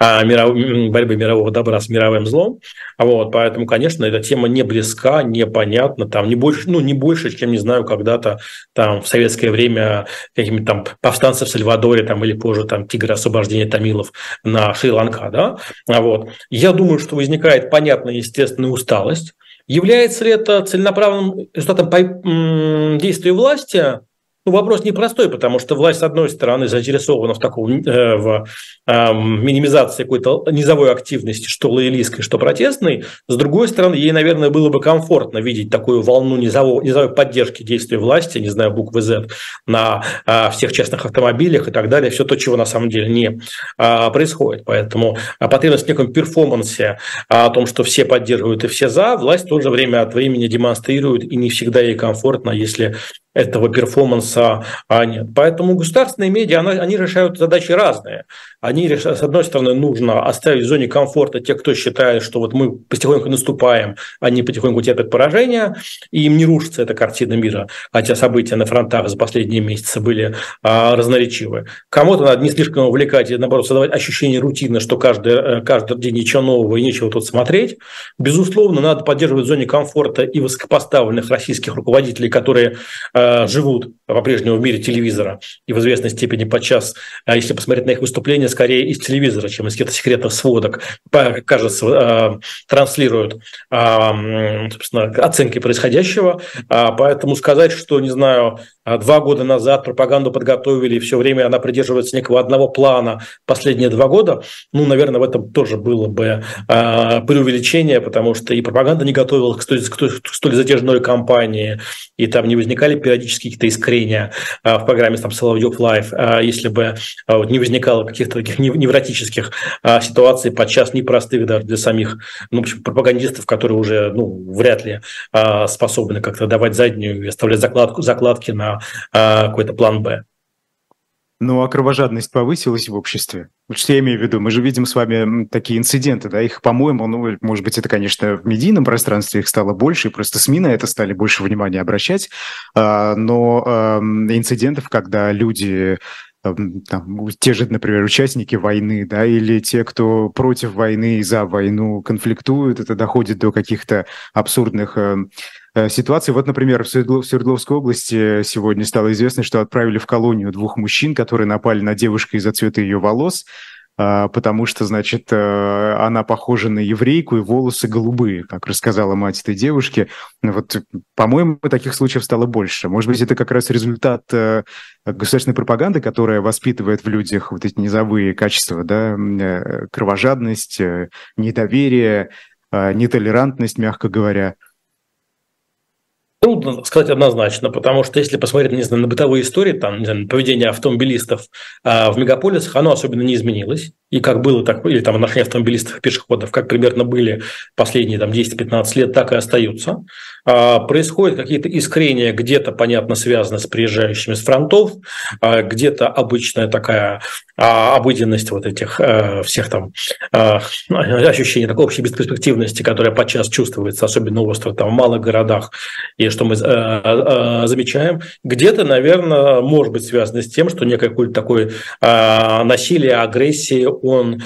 а, миров... борьбы мирового добра с мировым злом. Вот, поэтому, конечно, эта тема не близка, непонятна, там не больше, ну, не больше, чем, не знаю, когда-то там в советское время какими-то там повстанцы в Сальвадоре там, или позже там тигры освобождения тамилов на Шри-Ланка, да, вот. Я думаю, что возникает понятная естественная усталость. Является ли это целенаправленным результатом действия власти? Ну, вопрос непростой, потому что власть, с одной стороны, заинтересована в таком э, в э, минимизации какой-то низовой активности, что лоялистской, что протестной. С другой стороны, ей, наверное, было бы комфортно видеть такую волну низовой, низовой поддержки действий власти, не знаю, буквы Z, на э, всех частных автомобилях и так далее. Все то, чего на самом деле не э, происходит. Поэтому э, потребность в неком перформансе э, о том, что все поддерживают и все за, власть тоже время от времени демонстрирует, и не всегда ей комфортно, если этого перформанса а нет. Поэтому государственные медиа, они решают задачи разные. Они с одной стороны, нужно оставить в зоне комфорта тех, кто считает, что вот мы потихоньку наступаем, они потихоньку терпят поражение, и им не рушится эта картина мира, хотя события на фронтах за последние месяцы были а, разноречивы. Кому-то надо не слишком увлекать и, наоборот, создавать ощущение рутины, что каждый, э, каждый день ничего нового и нечего тут смотреть. Безусловно, надо поддерживать в зоне комфорта и высокопоставленных российских руководителей, которые а, Э, живут по-прежнему в мире телевизора и в известной степени подчас, э, если посмотреть на их выступления, скорее из телевизора, чем из каких-то секретных сводок, кажется, э, транслируют собственно, оценки происходящего. А, поэтому сказать, что, не знаю, два года назад пропаганду подготовили, и все время она придерживается некого одного плана последние два года, ну, наверное, в этом тоже было бы преувеличение, потому что и пропаганда не готовилась к столь, к столь затяжной кампании, и там не возникали периодически какие-то искрения в программе там Соловьев Лайв, если бы вот, не возникало каких-то таких невротических ситуаций, подчас непростых даже для самих ну, в общем, пропагандистов, которые уже ну, вряд ли способны как-то давать заднюю и оставлять закладку, закладки на какой-то план «Б». Ну, а кровожадность повысилась в обществе? Вот что я имею в виду? Мы же видим с вами такие инциденты, да, их, по-моему, ну, может быть, это, конечно, в медийном пространстве их стало больше, и просто СМИ на это стали больше внимания обращать, а, но инцидентов, когда люди там, те же, например, участники войны, да, или те, кто против войны и за войну конфликтуют, это доходит до каких-то абсурдных ситуации. Вот, например, в Свердловской области сегодня стало известно, что отправили в колонию двух мужчин, которые напали на девушку из-за цвета ее волос, а, потому что, значит, э, она похожа на еврейку и волосы голубые, как рассказала мать этой девушки. Вот, по-моему, таких случаев стало больше. Может быть, это как раз результат э, государственной пропаганды, которая воспитывает в людях вот эти низовые качества, да, кровожадность, недоверие, нетолерантность, мягко говоря – Трудно сказать однозначно, потому что если посмотреть, не знаю, на бытовые истории, там, не знаю, поведение автомобилистов а в мегаполисах, оно особенно не изменилось. И как было, так или там отношения автомобилистов и пешеходов, как примерно были последние там 10-15 лет, так и остаются. А, происходят какие-то искрения, где-то, понятно, связаны с приезжающими с фронтов, а, где-то обычная такая а, обыденность вот этих а, всех там а, ощущений такой общей бесперспективности, которая подчас чувствуется, особенно остро там в малых городах, и что мы а, а, замечаем, где-то, наверное, может быть связано с тем, что некое какое-то такое а, насилие, агрессия, он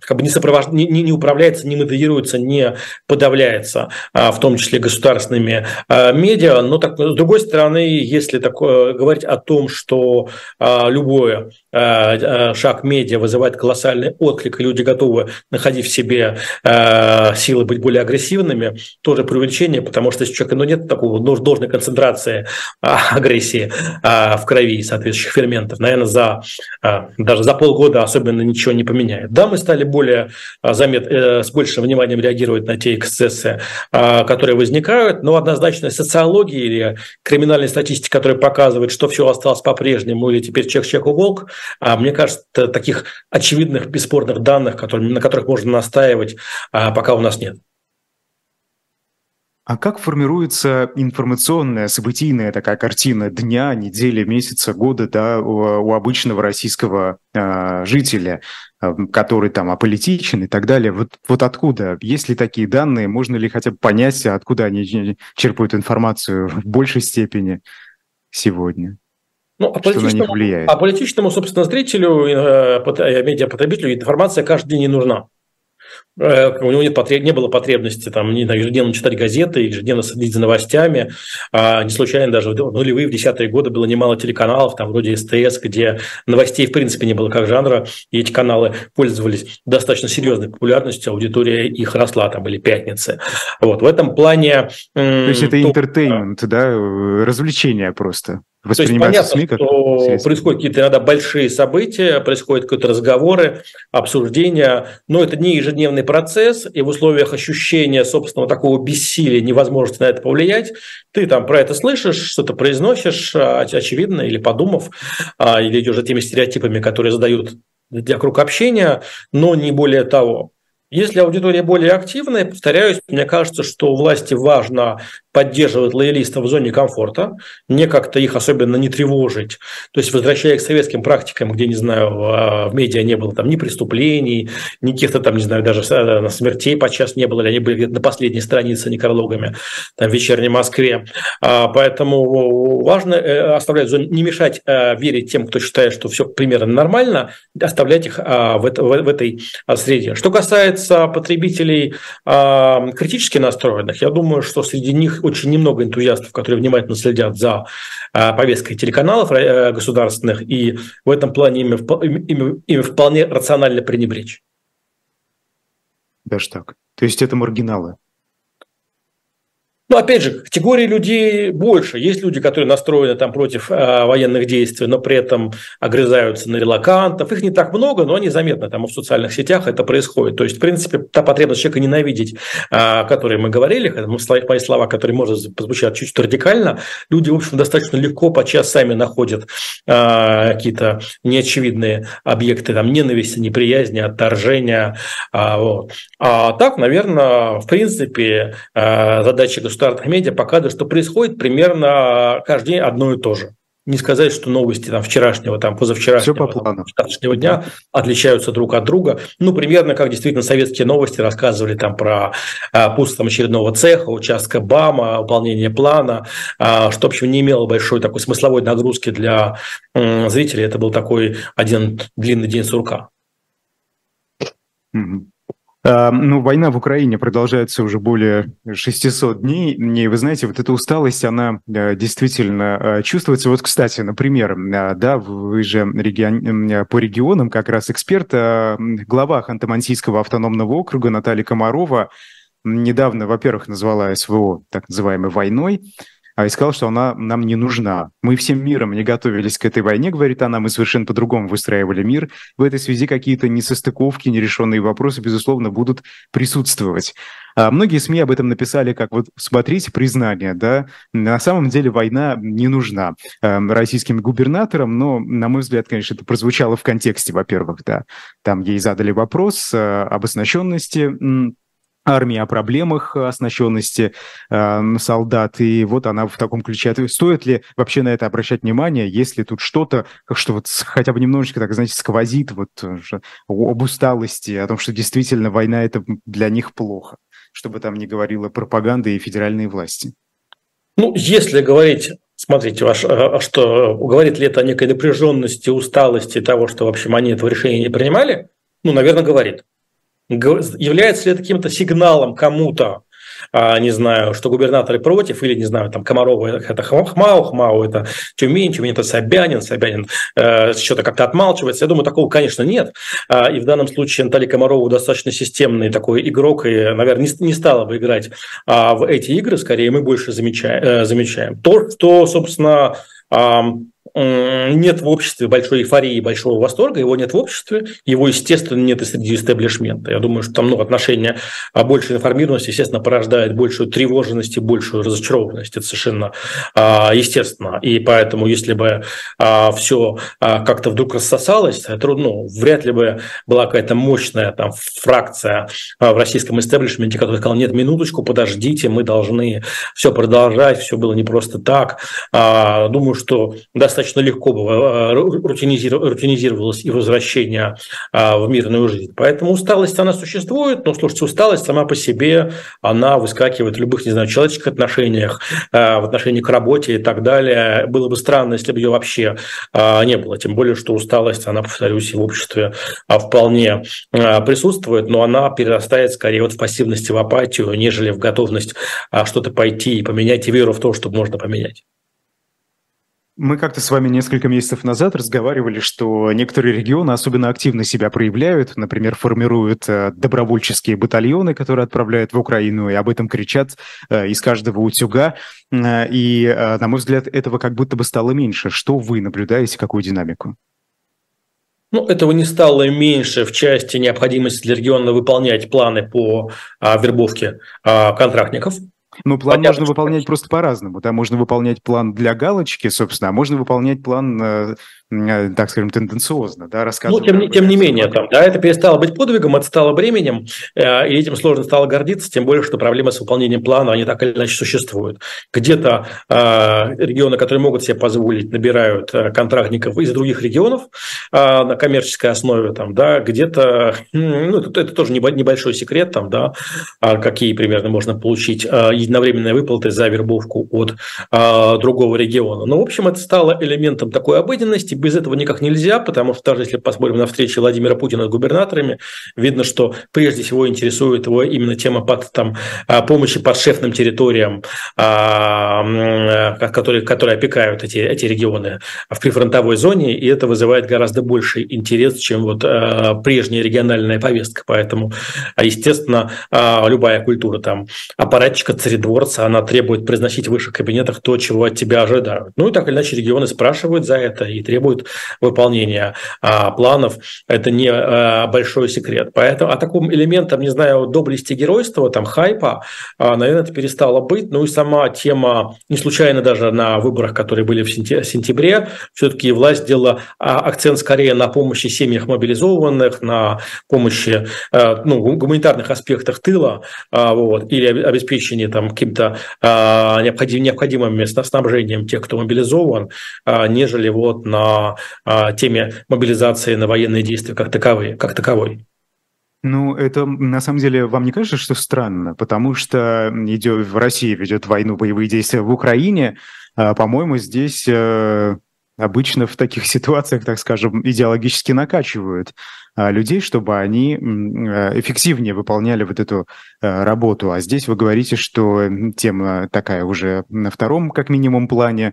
как бы не, сопровож... не, не управляется, не модерируется, не подавляется, а, в том числе государственными а, медиа. Но так, с другой стороны, если такое, говорить о том, что а, любое шаг медиа вызывает колоссальный отклик, и люди готовы находить в себе силы быть более агрессивными, тоже преувеличение, потому что если у человека ну, нет такого должной концентрации агрессии в крови соответствующих ферментов, наверное, за, даже за полгода особенно ничего не поменяет. Да, мы стали более а, замет, э, с большим вниманием реагировать на те эксцессы, а, которые возникают, но однозначно социология или криминальная статистика, которая показывает, что все осталось по-прежнему или теперь человеку волк, а, мне кажется, таких очевидных, бесспорных данных, на которых можно настаивать, пока у нас нет. А как формируется информационная, событийная такая картина дня, недели, месяца, года да, у, обычного российского э, жителя, э, который там аполитичен и так далее? Вот, вот откуда? Есть ли такие данные? Можно ли хотя бы понять, откуда они черпают информацию в большей степени сегодня? Ну, а политичному, а политичному, собственно, зрителю, э, э медиапотребителю информация каждый день не нужна. Э, у него нет потреб... не было потребности там, не знаю, ежедневно читать газеты, ежедневно следить за новостями. А не случайно даже в нулевые, в десятые годы было немало телеканалов, там вроде СТС, где новостей в принципе не было как жанра, и эти каналы пользовались достаточно серьезной популярностью, аудитория их росла, там были пятницы. Вот, в этом плане... То есть это интертеймент, да, развлечение просто? То есть понятно, СМИ как что средство. происходят какие-то иногда большие события, происходят какие-то разговоры, обсуждения, но это не ежедневный процесс, и в условиях ощущения собственного такого бессилия, невозможности на это повлиять, ты там про это слышишь, что-то произносишь, а, очевидно, или подумав, а, или идешь за теми стереотипами, которые задают для круг общения, но не более того. Если аудитория более активная, повторяюсь, мне кажется, что власти важно поддерживать лоялистов в зоне комфорта, не как-то их особенно не тревожить. То есть, возвращаясь к советским практикам, где, не знаю, в медиа не было там ни преступлений, ни каких-то там, не знаю, даже э, смертей подчас не было, или они были на последней странице некрологами, там, в вечерней Москве. А, поэтому важно э, оставлять зону, не мешать э, верить тем, кто считает, что все примерно нормально, оставлять их а, в, это, в этой а, среде. Что касается потребителей критически настроенных, я думаю, что среди них очень немного энтузиастов, которые внимательно следят за э, повесткой телеканалов э, государственных, и в этом плане ими, ими, ими вполне рационально пренебречь. Даже так. То есть это маргиналы? Ну, опять же, категории людей больше. Есть люди, которые настроены там против э, военных действий, но при этом огрызаются на релакантов. Их не так много, но они заметны. Там в социальных сетях это происходит. То есть, в принципе, та потребность человека ненавидеть, э, о которой мы говорили, мои слова, которые, может, звучат чуть-чуть радикально, люди, в общем, достаточно легко подчас сами находят э, какие-то неочевидные объекты там, ненависти, неприязни, отторжения. Э, вот. А так, наверное, в принципе, э, задача государства государственных медиа показывают, что происходит примерно каждый день одно и то же. Не сказать, что новости там вчерашнего, там позавчерашнего, Все по плану. вчерашнего дня отличаются друг от друга. Ну, примерно как действительно советские новости рассказывали там про а, пуск там, очередного цеха, участка БАМа, выполнение плана, а, что, в общем, не имело большой такой смысловой нагрузки для м, зрителей. Это был такой один длинный день сурка. Mm-hmm. Ну, война в Украине продолжается уже более 600 дней, и вы знаете, вот эта усталость, она э, действительно э, чувствуется. Вот, кстати, например, э, да, вы же регион, по регионам как раз эксперт, глава Ханты-Мансийского автономного округа Наталья Комарова недавно, во-первых, назвала СВО так называемой войной, и сказал, что она нам не нужна. Мы всем миром не готовились к этой войне, говорит она, мы совершенно по-другому выстраивали мир. В этой связи какие-то несостыковки, нерешенные вопросы, безусловно, будут присутствовать. А многие СМИ об этом написали, как вот, смотрите, признание, да, на самом деле война не нужна э, российским губернаторам, но, на мой взгляд, конечно, это прозвучало в контексте, во-первых, да, там ей задали вопрос э, об оснащенности армии, о проблемах оснащенности э, солдат. И вот она в таком ключе. Стоит ли вообще на это обращать внимание, если тут что-то, как что вот хотя бы немножечко, так знаете, сквозит вот э, об усталости, о том, что действительно война это для них плохо, чтобы там не говорила пропаганда и федеральные власти? Ну, если говорить Смотрите, ваш, э, что говорит ли это о некой напряженности, усталости того, что, в общем, они этого решения не принимали? Ну, наверное, говорит. Является ли это каким-то сигналом кому-то, а, не знаю, что губернаторы против, или, не знаю, там, Комарова это Хмау, Хмау это Тюмень, Тюмень это Собянин, Собянин э, что-то как-то отмалчивается. Я думаю, такого, конечно, нет. А, и в данном случае Наталья Комарова достаточно системный такой игрок, и, наверное, не, не стала бы играть а, в эти игры, скорее мы больше. Э, замечаем. То, что, собственно, нет в обществе большой эйфории, большого восторга, его нет в обществе, его, естественно, нет и среди истеблишмента. Я думаю, что там ну, отношение а большей информированности, естественно, порождает большую тревожность и большую разочарованность. Это совершенно а, естественно. И поэтому, если бы а, все а, как-то вдруг рассосалось, это, ну, вряд ли бы была какая-то мощная там, фракция а, в российском истеблишменте, которая сказала, нет, минуточку, подождите, мы должны все продолжать, все было не просто так. А, думаю, что достаточно достаточно легко было, рутинизировалось и возвращение а, в мирную жизнь. Поэтому усталость, она существует, но, слушайте, усталость сама по себе, она выскакивает в любых, не знаю, человеческих отношениях, а, в отношении к работе и так далее. Было бы странно, если бы ее вообще а, не было. Тем более, что усталость, она, повторюсь, и в обществе вполне присутствует, но она перерастает скорее вот в пассивность и в апатию, нежели в готовность что-то пойти и поменять, и веру в то, что можно поменять. Мы как-то с вами несколько месяцев назад разговаривали, что некоторые регионы особенно активно себя проявляют, например, формируют э, добровольческие батальоны, которые отправляют в Украину, и об этом кричат э, из каждого утюга. Э, и, на мой взгляд, этого как будто бы стало меньше. Что вы наблюдаете, какую динамику? Ну, этого не стало меньше в части необходимости для региона выполнять планы по а, вербовке а, контрактников. Ну, план Понятно, можно выполнять просто по-разному. Да, можно выполнять план для галочки, собственно, а можно выполнять план Э, так скажем, тенденциозно, да, рассказывать. Ну, тем, тем не менее, там, да, это перестало быть подвигом, это стало бременем, э, и этим сложно стало гордиться, тем более, что проблемы с выполнением плана, они так или иначе существуют. Где-то э, регионы, которые могут себе позволить, набирают э, контрактников из других регионов э, на коммерческой основе, там, да, где-то, ну, это, это тоже небольшой секрет, там, да, а какие примерно можно получить э, единовременные выплаты за вербовку от э, другого региона. Но, в общем, это стало элементом такой обыденности, без этого никак нельзя, потому что даже если посмотрим на встречи Владимира Путина с губернаторами, видно, что прежде всего интересует его именно тема под, там, а, помощи подшефным территориям, а, которые, которые опекают эти, эти регионы в прифронтовой зоне, и это вызывает гораздо больший интерес, чем вот прежняя региональная повестка. Поэтому, естественно, любая культура там аппаратчика, царедворца, она требует произносить в высших кабинетах то, чего от тебя ожидают. Ну и так или иначе регионы спрашивают за это и требуют выполнения а, планов. Это не а, большой секрет. Поэтому о таком элементом, не знаю, доблести геройства, там хайпа, а, наверное, это перестало быть. Ну и сама тема, не случайно даже на выборах, которые были в сентябре, все-таки власть сделала а, акцент скорее на помощи семьях мобилизованных, на помощи а, ну, гуманитарных аспектах тыла а, вот, или обеспечении там каким-то а, необходим, необходимым снабжением тех, кто мобилизован, нежели вот на а, теме мобилизации на военные действия как таковые, как таковой. Ну, это на самом деле вам не кажется, что странно? Потому что идет, в России ведет войну, боевые действия в Украине. А, по-моему, здесь э, обычно в таких [laughs] ситуациях, так скажем, идеологически накачивают людей, чтобы они э, эффективнее выполняли вот эту э, работу. А здесь вы говорите, что тема такая уже на втором, как минимум, плане.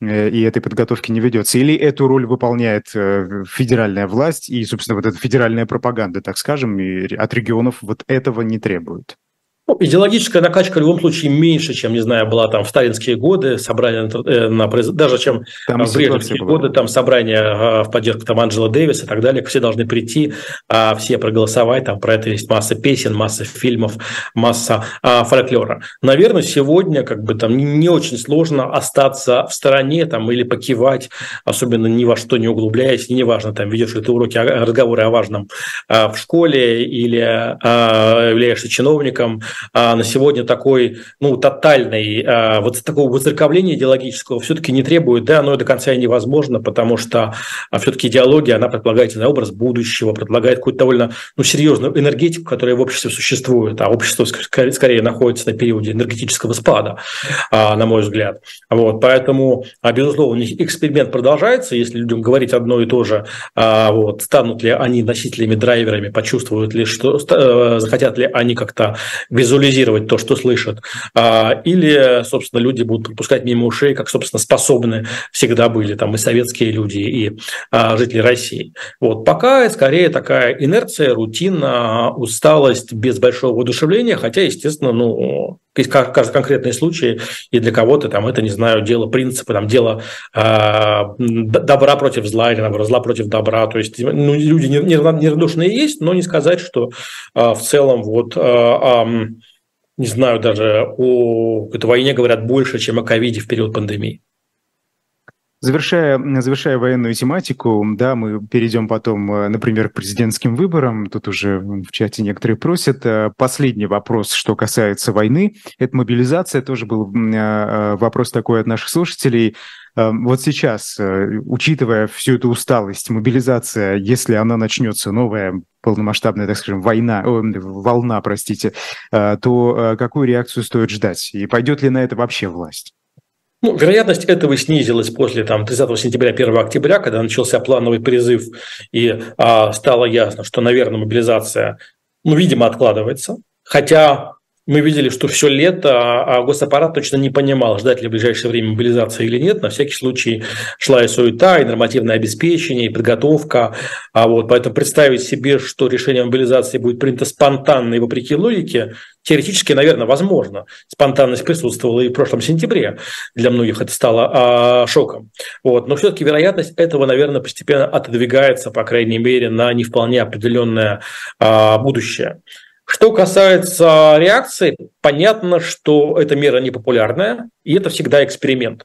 Э, и этой подготовки не ведется? Или эту роль выполняет э, федеральная власть и, собственно, вот эта федеральная пропаганда, так скажем, и от регионов вот этого не требуют? Ну, идеологическая накачка в любом случае меньше, чем, не знаю, была там в сталинские годы, собрание на, на даже чем там в брежневские годы, там собрание а, в поддержку там Анджела Дэвиса и так далее, все должны прийти, а, все проголосовать, там про это есть масса песен, масса фильмов, масса а, фольклора. Наверное, сегодня как бы там не очень сложно остаться в стороне там или покивать, особенно ни во что не углубляясь, и неважно, там ведешь ли ты уроки, разговоры о важном в школе или являешься чиновником, а, на сегодня такой, ну, тотальный, а, вот такого вызеркавления идеологического все-таки не требует, да, но до конца и невозможно, потому что а, все-таки идеология, она предполагает образ будущего, предполагает какую-то довольно, ну, серьезную энергетику, которая в обществе существует, а общество скорее находится на периоде энергетического спада, на мой взгляд. Вот, поэтому, безусловно, эксперимент продолжается, если людям говорить одно и то же, вот, станут ли они носителями, драйверами, почувствуют ли, что, э, захотят ли они как-то визуализировать то, что слышат, а, или, собственно, люди будут пропускать мимо ушей, как, собственно, способны всегда были там и советские люди, и а, жители России. Вот пока скорее такая инерция, рутина, усталость без большого воодушевления, хотя, естественно, ну, каждый конкретный случай, и для кого-то там это, не знаю, дело принципа, там дело э, добра против зла или, наоборот, зла против добра. То есть ну, люди неравнодушные есть, но не сказать, что э, в целом вот, э, э, не знаю, даже о этой войне говорят больше, чем о ковиде в период пандемии. Завершая, завершая военную тематику, да, мы перейдем потом, э, например, к президентским выборам. Тут уже в чате некоторые просят. Э, последний вопрос, что касается войны, это мобилизация. Тоже был э, вопрос такой от наших слушателей. Вот сейчас, учитывая всю эту усталость, мобилизация, если она начнется, новая полномасштабная, так скажем, война, о, волна, простите, то какую реакцию стоит ждать? И пойдет ли на это вообще власть? Ну, вероятность этого снизилась после там, 30 сентября, 1 октября, когда начался плановый призыв, и а, стало ясно, что, наверное, мобилизация, ну, видимо, откладывается. Хотя мы видели, что все лето а госаппарат точно не понимал, ждать ли в ближайшее время мобилизации или нет. На всякий случай шла и суета, и нормативное обеспечение, и подготовка. А вот, поэтому представить себе, что решение мобилизации будет принято спонтанно и вопреки логике, теоретически, наверное, возможно. Спонтанность присутствовала и в прошлом сентябре. Для многих это стало а, шоком. Вот. Но все-таки вероятность этого, наверное, постепенно отодвигается, по крайней мере, на не вполне определенное а, будущее. Что касается реакции, понятно, что эта мера непопулярная, и это всегда эксперимент.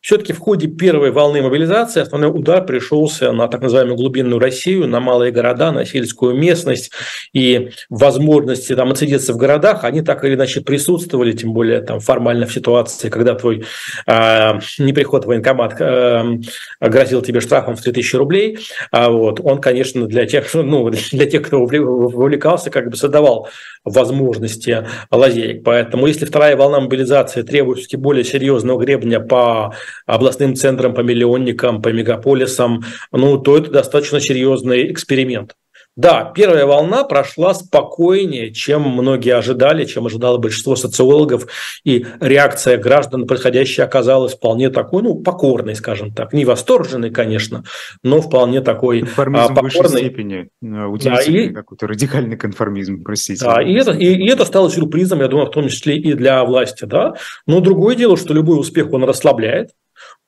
Все-таки в ходе первой волны мобилизации основной удар пришелся на так называемую глубинную Россию, на малые города, на сельскую местность. И возможности там отсидеться в городах, они так или иначе присутствовали, тем более там формально в ситуации, когда твой э, неприход в военкомат э, грозил тебе штрафом в 3000 рублей. А вот, он, конечно, для тех, [laughs] ну, для тех, кто вовлекался, как бы создавал возможности лазеек. Поэтому если вторая волна мобилизации требует более серьезного гребня по областным центрам, по миллионникам, по мегаполисам, ну, то это достаточно серьезный эксперимент. Да, первая волна прошла спокойнее, чем многие ожидали, чем ожидало большинство социологов, и реакция граждан на происходящее оказалась вполне такой, ну, покорной, скажем так. Не восторженной, конечно, но вполне такой Конформизм а, покорной. в высшей степени, э, удивительный да, и... какой-то радикальный конформизм, простите. Да, и это, и, и это стало сюрпризом, я думаю, в том числе и для власти, да. Но другое дело, что любой успех, он расслабляет,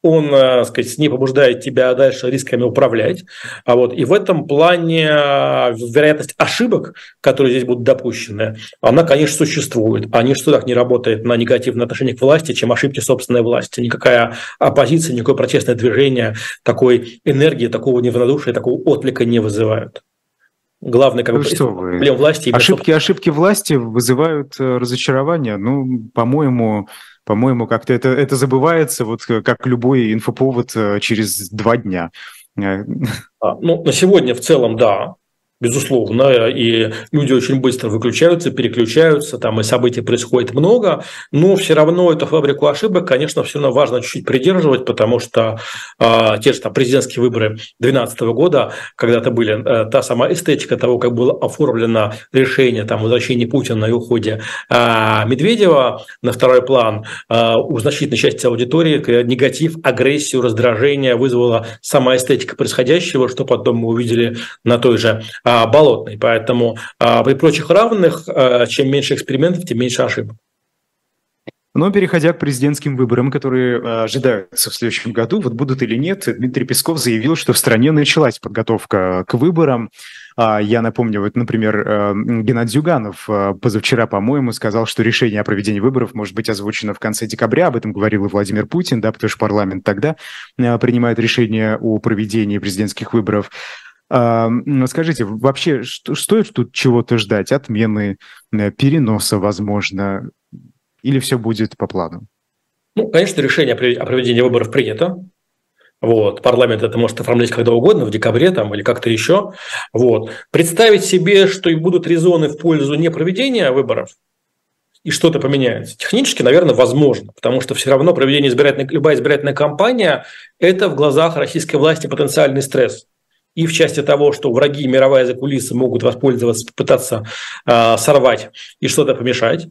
он, так э, сказать, не побуждает тебя дальше рисками управлять. А вот, и в этом плане э, вероятность ошибок, которые здесь будут допущены, она, конечно, существует. А ничто так не работает на негативное отношение к власти, чем ошибки собственной власти. Никакая оппозиция, никакое протестное движение такой энергии, такого неравнодушия, такого отклика не вызывают. Главный как ну, бы, что вы. проблем власти. Ошибки, ошибки власти вызывают э, разочарование. Ну, по-моему, по-моему, как-то это, это забывается, вот э, как любой инфоповод э, через два дня. [laughs] А, ну, на сегодня в целом, да безусловно, и люди очень быстро выключаются, переключаются, там и событий происходит много, но все равно эту фабрику ошибок, конечно, все равно важно чуть-чуть придерживать, потому что э, те же там президентские выборы 2012 года, когда-то были, э, та сама эстетика того, как было оформлено решение там возвращения Путина и уходе э, Медведева на второй план, э, у значительной части аудитории негатив, агрессию, раздражение вызвала сама эстетика происходящего, что потом мы увидели на той же болотной. Поэтому а, при прочих равных, а, чем меньше экспериментов, тем меньше ошибок. Но переходя к президентским выборам, которые ожидаются в следующем году, вот будут или нет, Дмитрий Песков заявил, что в стране началась подготовка к выборам. Я напомню, вот, например, Геннадий Зюганов позавчера, по-моему, сказал, что решение о проведении выборов может быть озвучено в конце декабря. Об этом говорил и Владимир Путин, да, потому что парламент тогда принимает решение о проведении президентских выборов. Скажите, вообще стоит тут чего-то ждать? Отмены, э, переноса, возможно? Или все будет по плану? Ну, конечно, решение о проведении выборов принято. Вот. Парламент это может оформлять когда угодно, в декабре там, или как-то еще. Вот. Представить себе, что и будут резоны в пользу непроведения выборов, и что-то поменяется. Технически, наверное, возможно, потому что все равно проведение избирательной, любая избирательная кампания – это в глазах российской власти потенциальный стресс и в части того, что враги мировая закулиса могут воспользоваться, попытаться э, сорвать и что-то помешать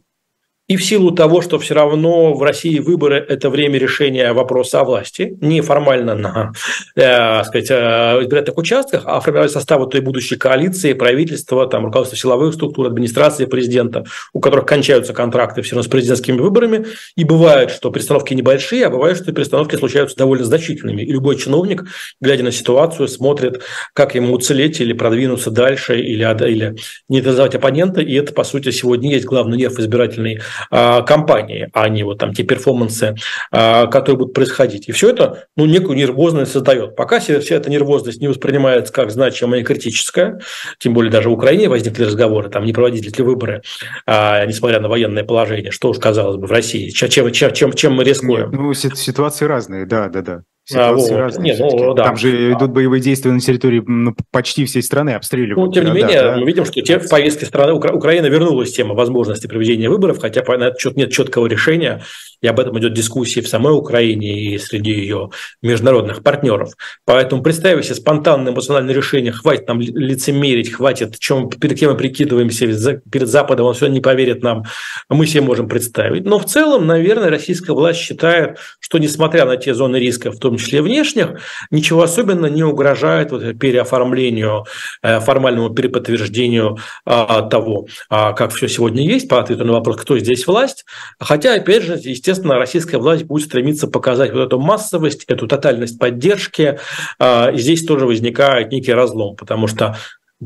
и в силу того, что все равно в России выборы – это время решения вопроса о власти, не формально на э, сказать, э, избирательных участках, а формировать состав той будущей коалиции, правительства, там, руководства силовых структур, администрации президента, у которых кончаются контракты все равно с президентскими выборами. И бывает, что перестановки небольшие, а бывает, что перестановки случаются довольно значительными. И любой чиновник, глядя на ситуацию, смотрит, как ему уцелеть или продвинуться дальше, или, или нейтрализовать оппонента. И это, по сути, сегодня есть главный нерв избирательной а, компании, а не вот там те перформансы, а, которые будут происходить. И все это ну, некую нервозность создает. Пока вся эта нервозность не воспринимается как значимая и критическая, тем более даже в Украине возникли разговоры, там не проводить ли выборы, а, несмотря на военное положение, что уж казалось бы в России, чем, чем, чем, чем мы рискуем. Ну, ситуации разные, да, да, да. А, вот. Нет, ну, да. Там же идут боевые действия на территории ну, почти всей страны, обстреливают. Ну, тем не города, менее, да? мы видим, что те, в повестке страны Укра... Украина вернулась тема возможности проведения выборов, хотя на этот счет нет четкого решения и об этом идет дискуссия в самой Украине и среди ее международных партнеров. Поэтому представив себе спонтанное эмоциональное решение, хватит нам лицемерить, хватит, чем, перед кем мы прикидываемся, перед Западом он все не поверит нам, мы себе можем представить. Но в целом, наверное, российская власть считает, что несмотря на те зоны риска, в том числе внешних, ничего особенно не угрожает вот переоформлению, э, формальному переподтверждению а, того, а, как все сегодня есть, по ответу на вопрос, кто здесь власть. Хотя, опять же, естественно, естественно, российская власть будет стремиться показать вот эту массовость, эту тотальность поддержки. А, и здесь тоже возникает некий разлом, потому что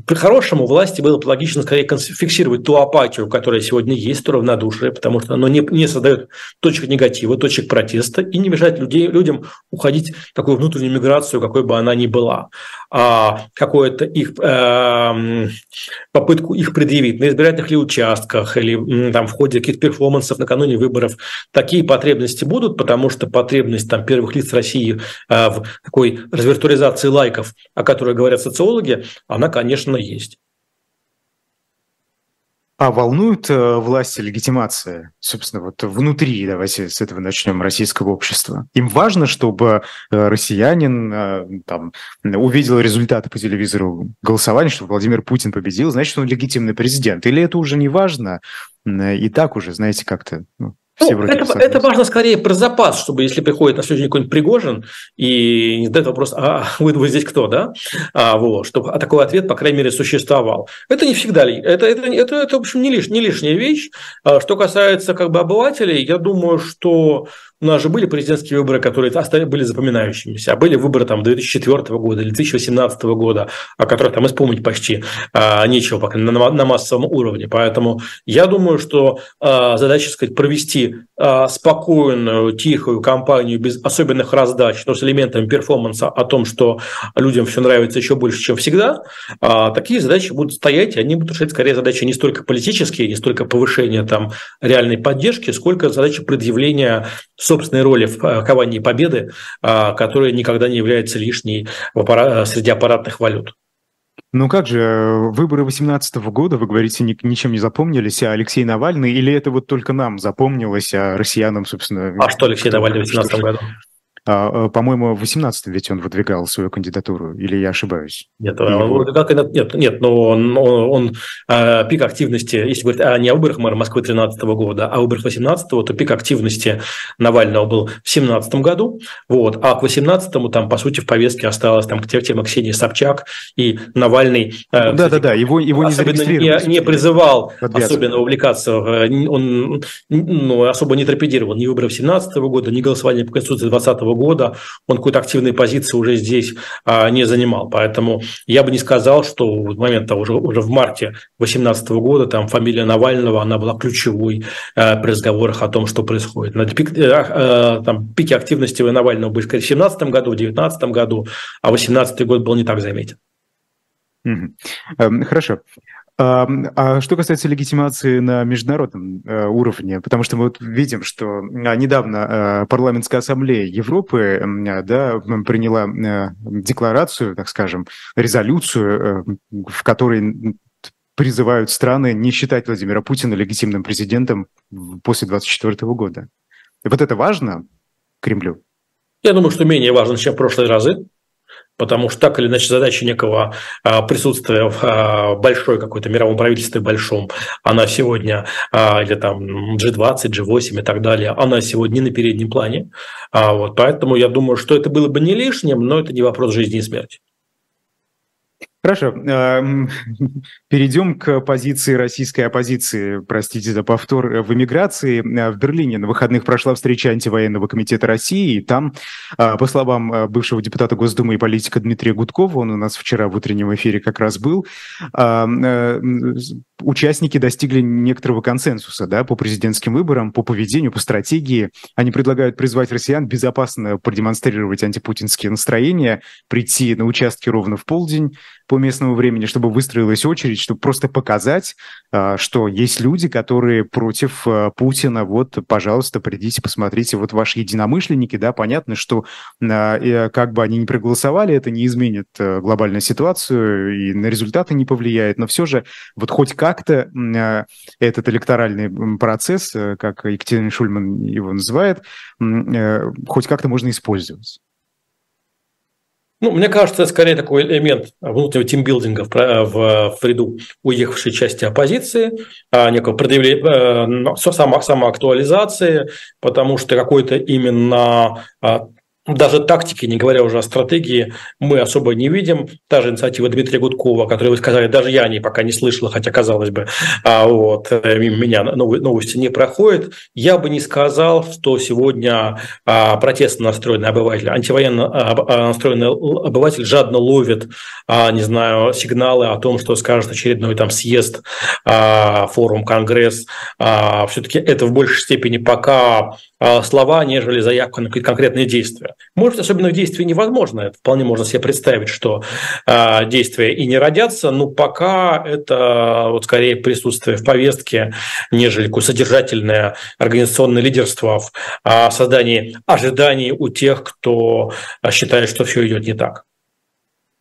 по-хорошему власти было бы логично скорее фиксировать ту апатию, которая сегодня есть, то равнодушие, потому что оно не, не создает точек негатива, точек протеста и не мешает людей, людям уходить в такую внутреннюю миграцию, какой бы она ни была. А какую-то их э, попытку их предъявить на избирательных ли участках или там, в ходе каких-то перформансов накануне выборов. Такие потребности будут, потому что потребность там, первых лиц России э, в такой развиртуализации лайков, о которой говорят социологи, она, конечно, есть. А волнует э, власти легитимация, собственно, вот внутри, давайте с этого начнем, российского общества? Им важно, чтобы э, россиянин э, там, увидел результаты по телевизору голосования, что Владимир Путин победил, значит, он легитимный президент? Или это уже не важно? И так уже, знаете, как-то ну, ну, это, это важно скорее про запас, чтобы если приходит на следующий день какой-нибудь Пригожин и не задает вопрос, а [laughs] вы, вы здесь кто, да? А, вот, чтобы такой ответ, по крайней мере, существовал. Это не всегда, это, это, это, это в общем, не, лиш, не лишняя вещь. А, что касается как бы обывателей, я думаю, что у нас же были президентские выборы, которые были запоминающимися, а были выборы там 2004 года или 2018 года, о которых там исполнить почти а, нечего пока на, на массовом уровне. Поэтому я думаю, что а, задача, сказать, провести а, спокойную, тихую кампанию без особенных раздач, но с элементами перформанса о том, что людям все нравится еще больше, чем всегда, а, такие задачи будут стоять, и они будут решать скорее задачи не столько политические, не столько повышения там реальной поддержки, сколько задачи предъявления собственной роли в э, ковании победы, а, которая никогда не является лишней аппарат, среди аппаратных валют. Ну как же, э, выборы 2018 года, вы говорите, ни, ничем не запомнились, а Алексей Навальный, или это вот только нам запомнилось, а россиянам, собственно... А что Алексей Навальный в 2018 году? А, э, по-моему, в 18 ведь он выдвигал свою кандидатуру, или я ошибаюсь? Нет, он выдвигал, нет, нет, но он, он, он а, пик активности, если говорить а, не о выборах мэра Москвы 2013 года, а о выборах 18 то пик активности Навального был в 2017 году, вот, а к 18 там, по сути, в повестке осталось там тема Ксении Собчак и Навальный. Да-да-да, его, его не не, не призывал особенно увлекаться, он ну, особо не торпедировал ни выборы 17 года, ни голосование по Конституции 20 года он какой-то активной позиции уже здесь а, не занимал. Поэтому я бы не сказал, что в момент того, уже, уже в марте 2018 года там фамилия Навального, она была ключевой а, при разговорах о том, что происходит. На пик, а, там, пики активности Навального были, скорее, в 2017 году, в 2019 году, а 2018 год был не так заметен. Хорошо. А что касается легитимации на международном э, уровне, потому что мы вот видим, что а, недавно э, парламентская ассамблея Европы да, приняла э, декларацию, так скажем, резолюцию, в которой призывают страны не считать Владимира Путина легитимным президентом после 2024 года. И вот это важно Кремлю? Я думаю, что менее важно, чем в прошлые разы потому что так или иначе задача некого а, присутствия в а, большой какой-то мировом правительстве большом, она сегодня, а, или там G20, G8 и так далее, она сегодня не на переднем плане. Вот, поэтому я думаю, что это было бы не лишним, но это не вопрос жизни и смерти. Хорошо. Эм, [laughs] перейдем к позиции российской оппозиции, простите за повтор, э, в эмиграции. Э, в Берлине на выходных прошла встреча антивоенного комитета России, и там, э, по словам бывшего депутата Госдумы и политика Дмитрия Гудкова, он у нас вчера в утреннем эфире как раз был, участники достигли некоторого консенсуса да, по президентским выборам, по поведению, по стратегии. Они предлагают призвать россиян безопасно продемонстрировать антипутинские настроения, прийти на участки ровно в полдень по местному времени, чтобы выстроилась очередь, чтобы просто показать, а, что есть люди, которые против а, Путина. Вот, пожалуйста, придите, посмотрите, вот ваши единомышленники, да, понятно, что а, как бы они ни проголосовали, это не изменит глобальную ситуацию и на результаты не повлияет, но все же вот хоть как-то этот электоральный процесс, э, как Екатерина Шульман его называет, э, хоть как-то можно использовать. Ну, мне кажется, скорее такой элемент внутреннего тимбилдинга в, в, в ряду уехавшей части оппозиции, а некого предъявления, э, само, самоактуализации, потому что какой-то именно а, даже тактики, не говоря уже о стратегии, мы особо не видим. Та же инициатива Дмитрия Гудкова, которую вы сказали, даже я о ней пока не слышала, хотя, казалось бы, а вот, э, меня новости не проходят. Я бы не сказал, что сегодня а, протестно настроенный обыватель, антивоенно а, настроенный обыватель жадно ловит, не знаю, сигналы о том, что скажет очередной там съезд, форум, конгресс. Все-таки это в большей степени пока слова, нежели заявка на конкретные действия. Может, особенных действий невозможно. Это вполне можно себе представить, что э, действия и не родятся, но пока это вот скорее присутствие в повестке, нежели какое содержательное организационное лидерство в э, создании ожиданий у тех, кто считает, что все идет не так.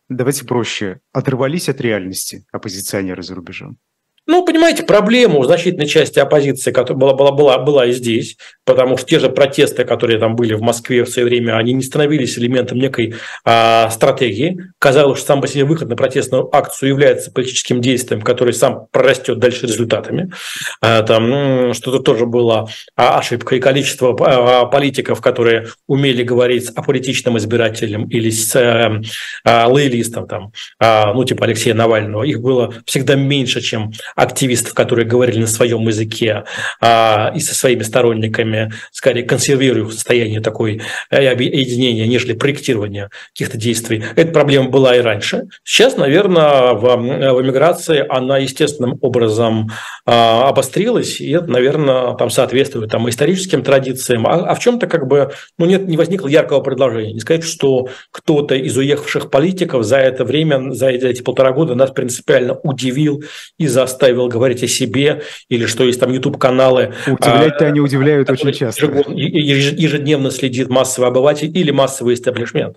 Давайте проще. Оторвались от реальности оппозиционеры за рубежом? Ну, понимаете, проблема у значительной части оппозиции, которая была, была, была, была и здесь, потому что те же протесты, которые там были в Москве в свое время, они не становились элементом некой а, стратегии. Казалось, что сам по себе выход на протестную акцию является политическим действием, который сам прорастет дальше результатами. А, там что-то тоже было а, ошибка. И количество а, политиков, которые умели говорить о политичном избирателем или с а, а, лоялистом, там, а, ну, типа Алексея Навального, их было всегда меньше, чем активистов, которые говорили на своем языке а, и со своими сторонниками, скорее консервируя состояние такой э, объединения, нежели проектирования каких-то действий. Эта проблема была и раньше. Сейчас, наверное, в, в эмиграции она естественным образом а, обострилась, и это, наверное, там соответствует там, историческим традициям. А, а в чем-то как бы ну, нет, не возникло яркого предложения. Не сказать, что кто-то из уехавших политиков за это время, за эти полтора года нас принципиально удивил и заставил заставил говорить о себе, или что есть там YouTube-каналы. Удивлять-то а, они удивляют очень часто. Ежедневно следит массовый обыватель или массовый истеблишмент.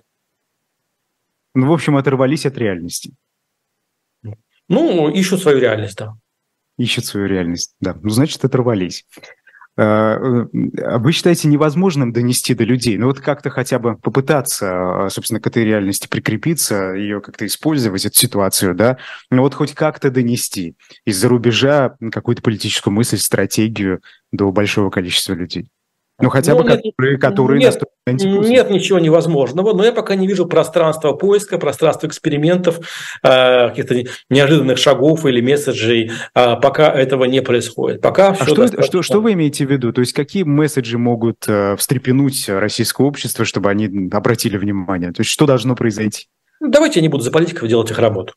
Ну, в общем, оторвались от реальности. Ну, ищут свою реальность, да. Ищут свою реальность, да. Ну, значит, оторвались. Э, э, вы считаете невозможным донести до людей? Ну вот как-то хотя бы попытаться, э, собственно, к этой реальности прикрепиться, ее как-то использовать, эту ситуацию, да? Ну вот хоть как-то донести из-за рубежа какую-то политическую мысль, стратегию до большого количества людей. Ну, хотя ну, бы нет, которые, которые нет, нет ничего невозможного, но я пока не вижу пространства поиска, пространства экспериментов, э, каких-то неожиданных шагов или месседжей, э, пока этого не происходит. Пока а что, достаточно... что, что вы имеете в виду? То есть какие месседжи могут э, встрепенуть российское общество, чтобы они обратили внимание? То есть что должно произойти? Ну, давайте я не буду за политиков делать их работу.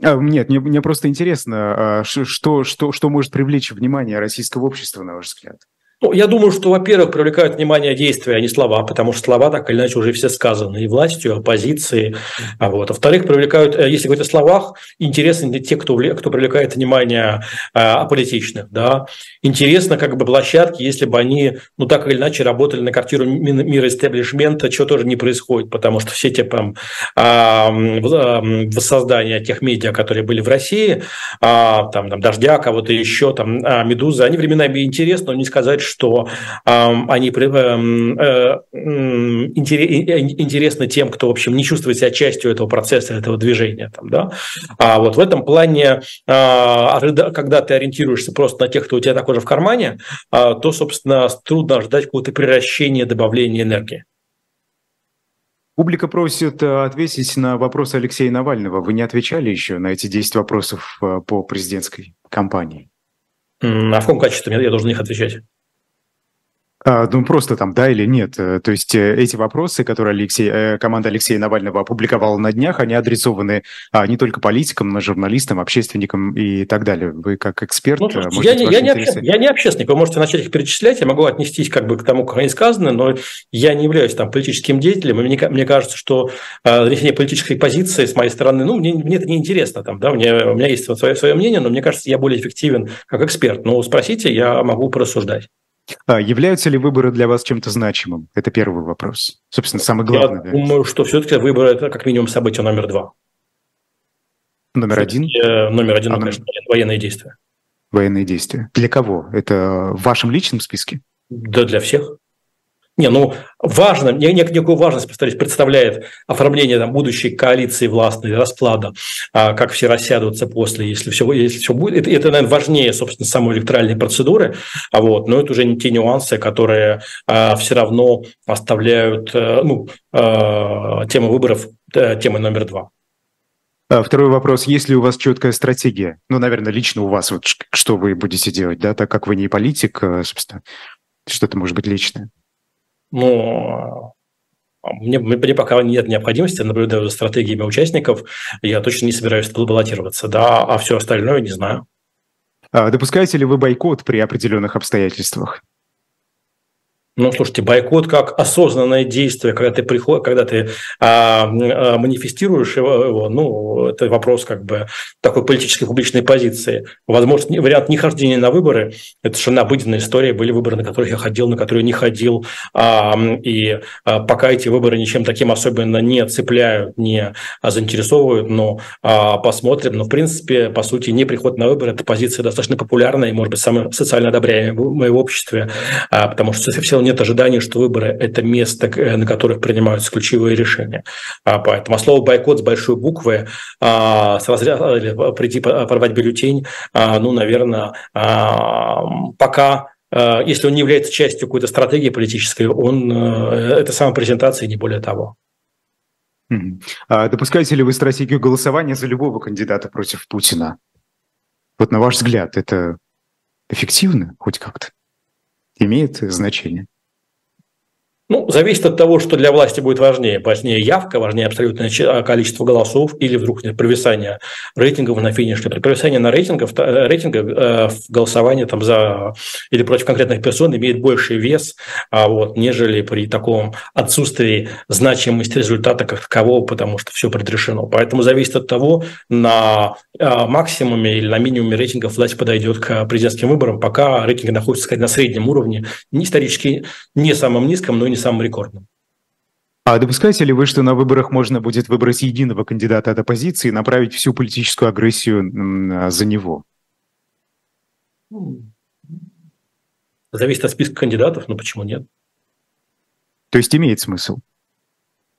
А, нет, мне, мне просто интересно, а, что, что, что может привлечь внимание российского общества, на ваш взгляд? Ну, я думаю, что, во-первых, привлекают внимание действия, а не слова, потому что слова так или иначе уже все сказаны и властью, и оппозицией. А вот. Во-вторых, привлекают, э, если говорить о словах, интересны те, кто, кто привлекает внимание а, аполитичных. Да? Интересно как бы площадки, если бы они, ну, так или иначе работали на квартиру мира истеблишмента, чего тоже не происходит, потому что все те там а, воссоздания тех медиа, которые были в России, а, там, там Дождя, кого-то еще, там, а, Медуза, они временами интересны, но не сказать, что э, они э, интересны тем, кто, в общем, не чувствует себя частью этого процесса, этого движения. Там, да? А вот в этом плане, э, когда ты ориентируешься просто на тех, кто у тебя такой же в кармане, э, то, собственно, трудно ждать какого-то превращения, добавления энергии. Публика просит ответить на вопрос Алексея Навального. Вы не отвечали еще на эти 10 вопросов по президентской кампании? А в каком качестве я должен их отвечать? А, ну, просто там, да или нет. Э, то есть э, эти вопросы, которые Алексей, э, команда Алексея Навального опубликовала на днях, они адресованы а, не только политикам, но и журналистам, общественникам и так далее. Вы как эксперт... Ну, я, не, я, не общественник, я не общественник, вы можете начать их перечислять, я могу отнестись как бы к тому, как они сказаны, но я не являюсь там политическим деятелем, и мне, мне кажется, что э, донесение политической позиции с моей стороны, ну, мне, мне это не интересно, там, да, мне, у меня есть свое, свое мнение, но мне кажется, я более эффективен как эксперт. Но спросите, я могу порассуждать. А, являются ли выборы для вас чем-то значимым? Это первый вопрос. Собственно, самый главный. Я думаю, что все-таки выборы – это как минимум событие номер два. Номер один? Номер один, а ну, конечно, военные действия. Военные действия. Для кого? Это в вашем личном списке? Да, для всех. Не, ну важно, некую важность, повторюсь, представляет оформление там, будущей коалиции властной, расклада, а, как все рассядутся после, если все, если все будет. Это, это, наверное, важнее, собственно, самой электоральной процедуры, а вот, но это уже не те нюансы, которые а, все равно оставляют а, ну, а, тему выборов а, темой номер два. А, второй вопрос. Есть ли у вас четкая стратегия? Ну, наверное, лично у вас, вот что вы будете делать, да, так как вы не политик, собственно, что-то может быть личное. А, мне, мне пока нет необходимости, наблюдая за стратегиями участников, я точно не собираюсь баллотироваться, да, а все остальное не знаю. А допускаете ли вы бойкот при определенных обстоятельствах? Ну, слушайте, бойкот как осознанное действие, когда ты приходишь, когда ты а, а, манифестируешь его, ну, это вопрос как бы такой политической публичной позиции. Возможно, вариант нехождения на выборы – это совершенно обыденная история. Были выборы, на которых я ходил, на которые не ходил. А, и а, пока эти выборы ничем таким особенно не цепляют, не заинтересовывают, но а, посмотрим. Но, в принципе, по сути, не приход на выборы – это позиция достаточно популярная и, может быть, самая социально одобряемая в моем обществе, а, потому что все нет ожидания, что выборы – это место, э, на которых принимаются ключевые решения. А, поэтому а слово «бойкот» с большой буквы, а, с разряда, или прийти порвать бюллетень, ну, наверное, пока если он не является частью какой-то стратегии политической, он э, это самопрезентация, не более того. Допускаете ли вы стратегию голосования за любого кандидата против Путина? Вот на ваш взгляд, это эффективно хоть как-то? Имеет значение? Ну, зависит от того, что для власти будет важнее. Важнее явка, важнее абсолютное а, количество голосов или вдруг нет провисания рейтингов на финише. При провисании на рейтингах, э, рейтингах э, голосование там за или против конкретных персон имеет больший вес, а вот, нежели при таком отсутствии значимости результата как такового, потому что все предрешено. Поэтому зависит от того, на а, максимуме или на минимуме рейтингов власть подойдет к президентским выборам, пока рейтинги находятся сказать, на среднем уровне, не исторически не самом низком, но и не самым рекордным. А допускаете ли вы, что на выборах можно будет выбрать единого кандидата от оппозиции и направить всю политическую агрессию за него? Зависит от списка кандидатов, но почему нет? То есть имеет смысл?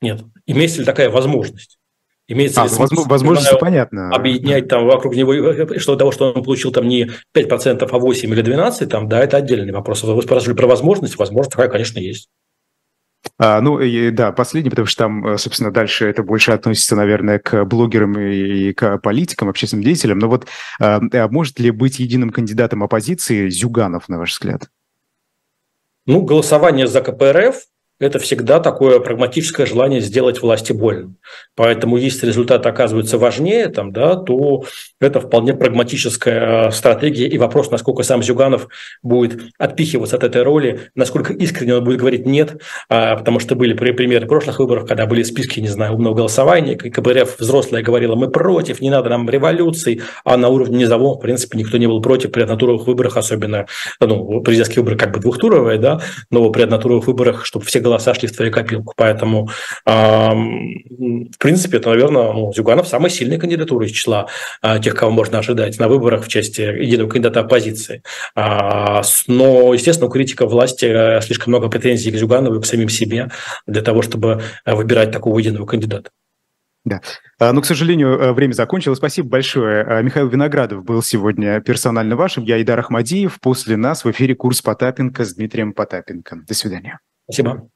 Нет. Имеется ли такая возможность? Имеется а, ли смысл, возможность понятно. Объединять там вокруг него, что того, что он получил там не 5%, а 8 или 12, там, да, это отдельный вопрос. Вы спрашивали про возможность, возможность такая, конечно, есть. А, ну, и, да, последний, потому что там, э, собственно, дальше это больше относится, наверное, к блогерам и к политикам, общественным деятелям. Но вот а, а может ли быть единым кандидатом оппозиции Зюганов, на ваш взгляд? Ну, голосование за КПРФ это всегда такое прагматическое желание сделать власти больно. Поэтому если результат оказывается важнее, там, да, то это вполне прагматическая э, стратегия и вопрос, насколько сам Зюганов будет отпихиваться от этой роли, насколько искренне он будет говорить «нет», а, потому что были примеры прошлых выборов, когда были списки, не знаю, умного голосования, и КПРФ взрослая говорила «мы против, не надо нам революции», а на уровне низовом, в принципе, никто не был против при однотуровых выборах, особенно, ну, президентские выборы как бы двухтуровые, да, но при однотуровых выборах, чтобы все голоса шли в твою копилку. Поэтому, в принципе, это, наверное, ну, Зюганов самая сильная кандидатура из числа а, тех, кого можно ожидать на выборах в части единого кандидата оппозиции. А, но, естественно, у критика власти э, слишком много претензий к Зюганову и к самим себе для того, чтобы э, выбирать такого единого кандидата. Да. А, но, к сожалению, э, время закончилось. Спасибо большое. Михаил Виноградов был сегодня персонально вашим. Я Идар Ахмадиев. После нас в эфире курс Потапенко с Дмитрием Потапенко. До свидания. Спасибо.